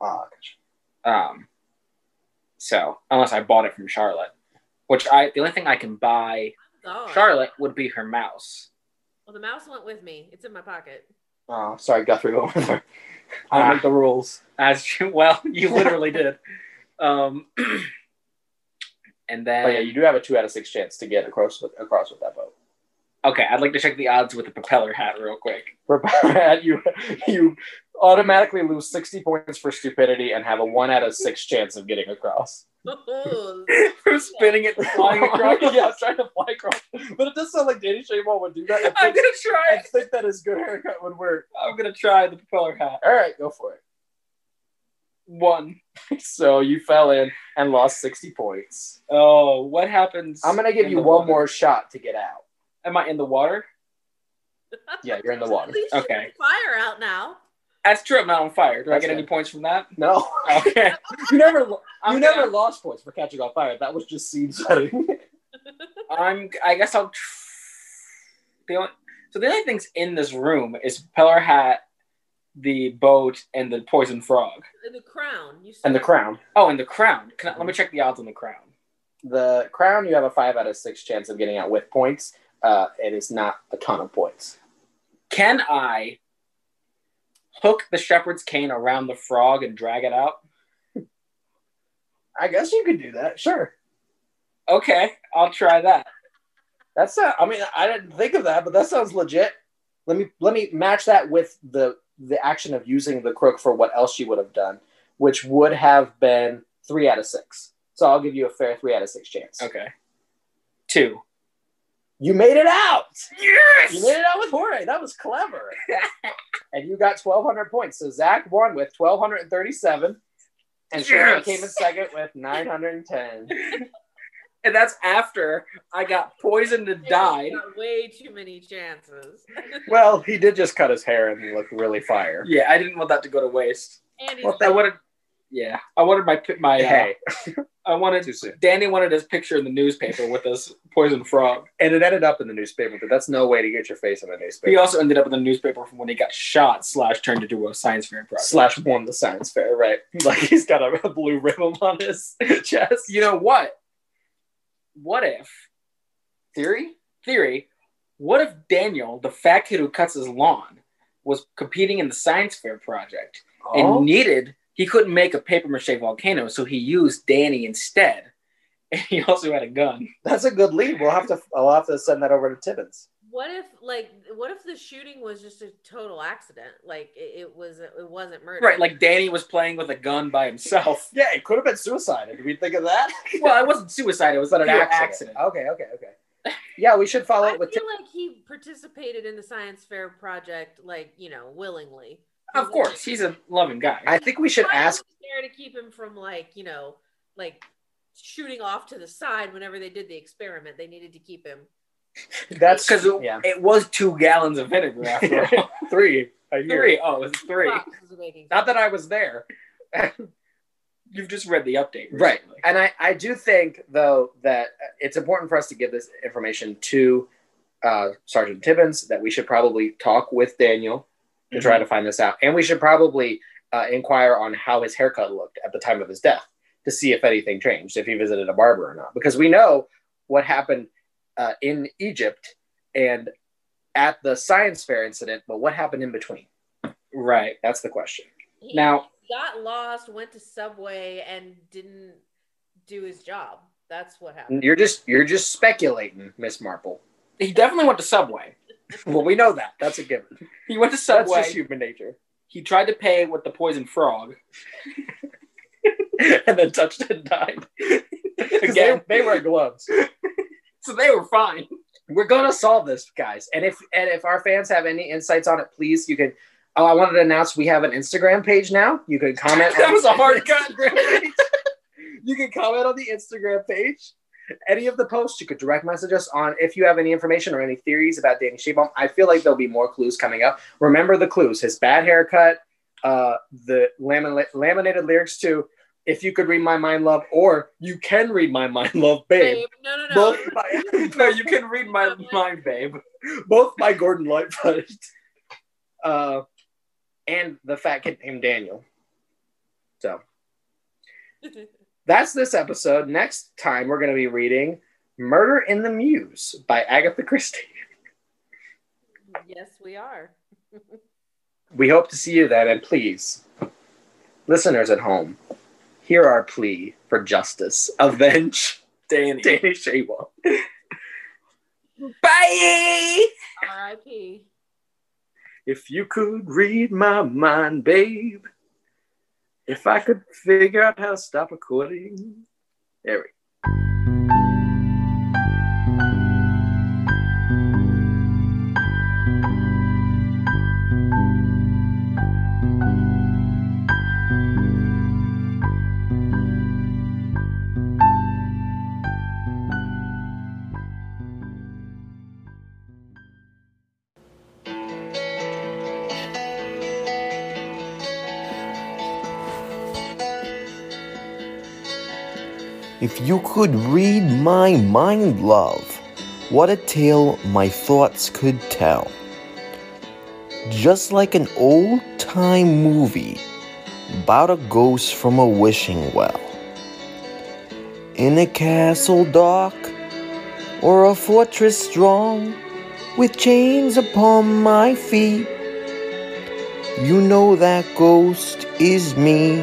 [SPEAKER 1] Ah, gotcha.
[SPEAKER 4] Um, so unless I bought it from Charlotte, which I the only thing I can buy
[SPEAKER 2] Oh,
[SPEAKER 4] Charlotte would be her mouse.
[SPEAKER 2] Well, the mouse went with me. It's in my pocket.
[SPEAKER 1] Oh, sorry, Guthrie. I
[SPEAKER 4] Ah.
[SPEAKER 1] make the rules.
[SPEAKER 4] As you, well, you literally did. Um, and then
[SPEAKER 1] But yeah, you do have a two out of six chance to get across with across with that boat.
[SPEAKER 4] okay, I'd like to check the odds with the propeller hat real quick.
[SPEAKER 1] For you, you automatically lose sixty points for stupidity and have a one out of six chance of getting across.
[SPEAKER 4] For spinning it, and flying across.
[SPEAKER 1] yeah, I was trying to fly across, but it does sound like Danny Shayball would do that. I
[SPEAKER 4] I'm gonna try
[SPEAKER 1] I think that his good haircut would work.
[SPEAKER 4] I'm gonna try the propeller hat.
[SPEAKER 1] All right, go for it.
[SPEAKER 4] One.
[SPEAKER 1] So you fell in and lost sixty points.
[SPEAKER 4] Oh, what happens?
[SPEAKER 1] I'm gonna give you one
[SPEAKER 4] water?
[SPEAKER 1] more shot to get out.
[SPEAKER 4] Am I in the water?
[SPEAKER 1] Yeah, you're in the water.
[SPEAKER 4] Okay.
[SPEAKER 2] fire out now.
[SPEAKER 4] That's true. I'm not on fire. Do I
[SPEAKER 1] That's
[SPEAKER 4] get any points from that?
[SPEAKER 1] No,
[SPEAKER 4] Okay.
[SPEAKER 1] you never, you
[SPEAKER 4] I'm
[SPEAKER 1] never
[SPEAKER 4] gonna-
[SPEAKER 1] lost points for catching on fire. That was just seed setting.
[SPEAKER 4] I'm. I guess I'll. Tr- the only, so the only things in this room is Peller hat, the boat, and the poison frog.
[SPEAKER 2] And the crown. You
[SPEAKER 1] and the crown.
[SPEAKER 4] Oh, and the crown. Can I, let me check the odds on the crown.
[SPEAKER 1] The crown, you have a five out of six chance of getting out with points. Uh, it is not a ton of points.
[SPEAKER 4] Can I hook the shepherd's cane around the frog and drag it out?
[SPEAKER 1] I guess you could do that. Sure.
[SPEAKER 4] Okay, I'll try that.
[SPEAKER 1] That's not, I mean, I didn't think of that, but that sounds legit. Let me let me match that with the the action of using the crook for what else she would have done, which would have been three out of six. So I'll give you a fair three out of six chance.
[SPEAKER 4] Okay. Two.
[SPEAKER 1] You made it out.
[SPEAKER 4] Yes.
[SPEAKER 1] You made it out with Jorge. That was clever. and you got twelve hundred points. So Zach won with twelve hundred and thirty-seven, and Sharon
[SPEAKER 4] Yes.
[SPEAKER 1] came in second with nine hundred and ten.
[SPEAKER 4] And that's after I got poisoned and died.
[SPEAKER 2] Got way too many chances.
[SPEAKER 1] well, he did just cut his hair and look really fire.
[SPEAKER 4] Yeah, I didn't want that to go to waste.
[SPEAKER 2] and he's
[SPEAKER 1] Well,
[SPEAKER 4] I wanted, yeah, I wanted my my. Uh,
[SPEAKER 1] Hey,
[SPEAKER 4] I wanted. Danny wanted his picture in the newspaper with this poison frog.
[SPEAKER 1] And it ended up in the newspaper, but that's no way to get your face in the newspaper.
[SPEAKER 4] He also ended up in the newspaper from when he got shot slash turned into a science fair project.
[SPEAKER 1] Slash won the science fair, right? Like he's got a, a blue ribbon on his chest.
[SPEAKER 4] You know what? What if
[SPEAKER 1] Theory?
[SPEAKER 4] theory? What if Daniel, the fat kid who cuts his lawn, was competing in the science fair project
[SPEAKER 1] Oh,
[SPEAKER 4] and needed he couldn't make a paper mache volcano, so he used Danny instead. And he also had a gun.
[SPEAKER 1] that's a good lead. We'll have to. I'll have to send that over to Tibbins.
[SPEAKER 2] What if like what if the shooting was just a total accident? Like it, it was it wasn't murder.
[SPEAKER 4] Right, like Danny was playing with a gun by himself.
[SPEAKER 1] Yeah, it could have been suicide. Did we think of that?
[SPEAKER 4] Well, it wasn't suicide; it was
[SPEAKER 1] But
[SPEAKER 4] an
[SPEAKER 1] an
[SPEAKER 4] accident.
[SPEAKER 1] accident. Okay, okay, okay. Yeah, we should follow
[SPEAKER 2] I
[SPEAKER 1] it with.
[SPEAKER 2] feel like he participated in the science fair project, like you know, willingly.
[SPEAKER 4] Of course, he's a loving guy.
[SPEAKER 1] I think we should
[SPEAKER 2] Why
[SPEAKER 1] ask.
[SPEAKER 2] was there to keep him from like you know, like shooting off to the side whenever they did the experiment. They needed to keep him.
[SPEAKER 1] That's
[SPEAKER 4] because it,
[SPEAKER 1] yeah.
[SPEAKER 4] it was two gallons of vinegar after all.
[SPEAKER 1] three. I hear.
[SPEAKER 4] three. Oh, it was three.
[SPEAKER 2] Process of making
[SPEAKER 1] Not that I was there.
[SPEAKER 4] You've just read the update,
[SPEAKER 1] Right. And I, I do think, though, that it's important for us to give this information to uh, Sergeant Tibbins, that we should probably talk with Daniel to try to find this out. And we should probably uh, inquire on how his haircut looked at the time of his death to see if anything changed, if he visited a barber or not. Because we know what happened uh, in Egypt and at the science fair incident, but what happened in between?
[SPEAKER 4] Right.
[SPEAKER 1] That's the question.
[SPEAKER 2] He
[SPEAKER 4] Now-
[SPEAKER 2] got lost, went to Subway, and didn't do his job. That's what happened.
[SPEAKER 1] You're just you're just speculating, Miss Marple.
[SPEAKER 4] He definitely went to Subway.
[SPEAKER 1] Well, we know that. That's a given.
[SPEAKER 4] He went to Subway.
[SPEAKER 1] That's just human nature.
[SPEAKER 4] He tried to pay with the poison frog.
[SPEAKER 1] and then touched it and died.
[SPEAKER 4] Again.
[SPEAKER 1] they, they wear gloves.
[SPEAKER 4] So they were fine.
[SPEAKER 1] We're gonna solve this, guys. And if and if our fans have any insights on it, please you can. Oh, I wanted to announce we have an Instagram page now. You can comment.
[SPEAKER 4] That was a hard cut.
[SPEAKER 1] You can comment on the Instagram page. Any of the posts, you could direct message us on if you have any information or any theories about Danny Shebum. I feel like there'll be more clues coming up. Remember the clues: his bad haircut, uh, the lamin- laminated lyrics to "If You Could Read My Mind, Love" or "You Can Read My Mind, Love, Babe."
[SPEAKER 2] Babe, no, no, no.
[SPEAKER 1] Both by,
[SPEAKER 4] no, you can read my mind, babe.
[SPEAKER 1] both by Gordon Lightfoot, uh, and the fat kid named Daniel. So that's this episode. Next time we're going to be reading "Murder in the Mews" by Agatha Christie.
[SPEAKER 2] yes, we are.
[SPEAKER 1] We hope to see you then, and please, listeners at home, hear our plea for justice. Avenge
[SPEAKER 4] Danny.
[SPEAKER 1] Danny Shaywell.
[SPEAKER 4] Bye.
[SPEAKER 2] R.I.P.
[SPEAKER 1] If you could read my mind, babe. If I could figure out how to stop recording. There we
[SPEAKER 6] If you could read my mind, love, what a tale my thoughts could tell. Just like an old time movie about a ghost from a wishing well. In a castle dark or a fortress strong with chains upon my feet, you know that ghost is me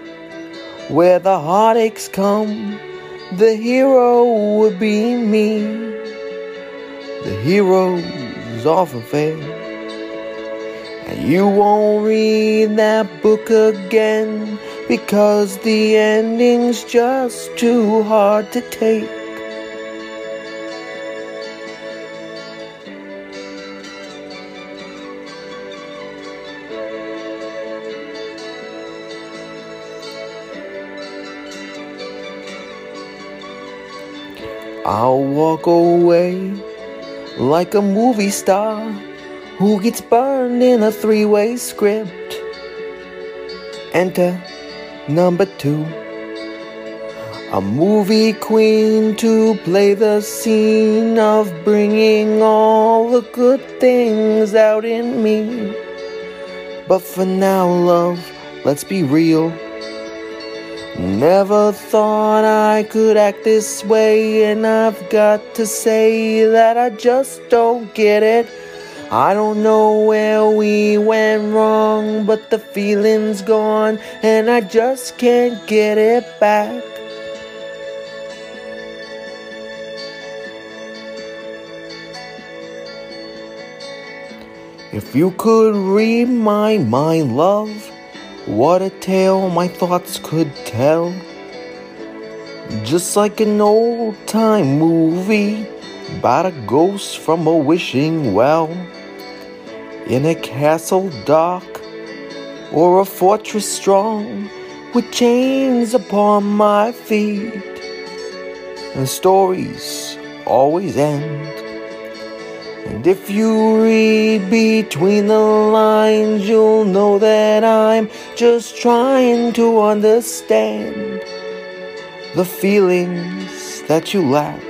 [SPEAKER 6] where the heartaches come, the hero would be me. The hero's off of it. And you won't read that book again because the ending's just too hard to take. I'll walk away like a movie star who gets burned in a three way script. Enter number two. A movie queen to play the scene of bringing all the good things out in me. But for now, love, let's be real. Never thought I could act this way, and I've got to say that I just don't get it. I don't know where we went wrong, but the feeling's gone, and I just can't get it back. If you could read my mind, love, what a tale my thoughts could tell. Just like an old time movie about a ghost from a wishing well. In a castle dark or a fortress strong with chains upon my feet. And stories always end. And if you read between the lines, you'll know that I'm just trying to understand the feelings that you lack.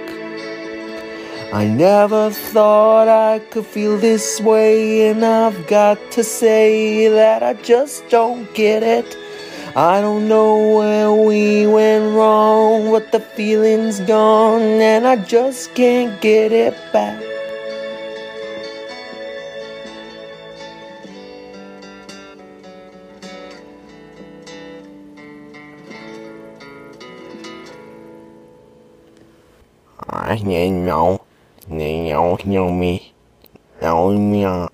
[SPEAKER 6] I never thought I could feel this way, and I've got to say that I just don't get it. I don't know where we went wrong, but the feeling's gone, and I just can't get it back. I know, know, know me, know me,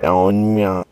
[SPEAKER 6] know me.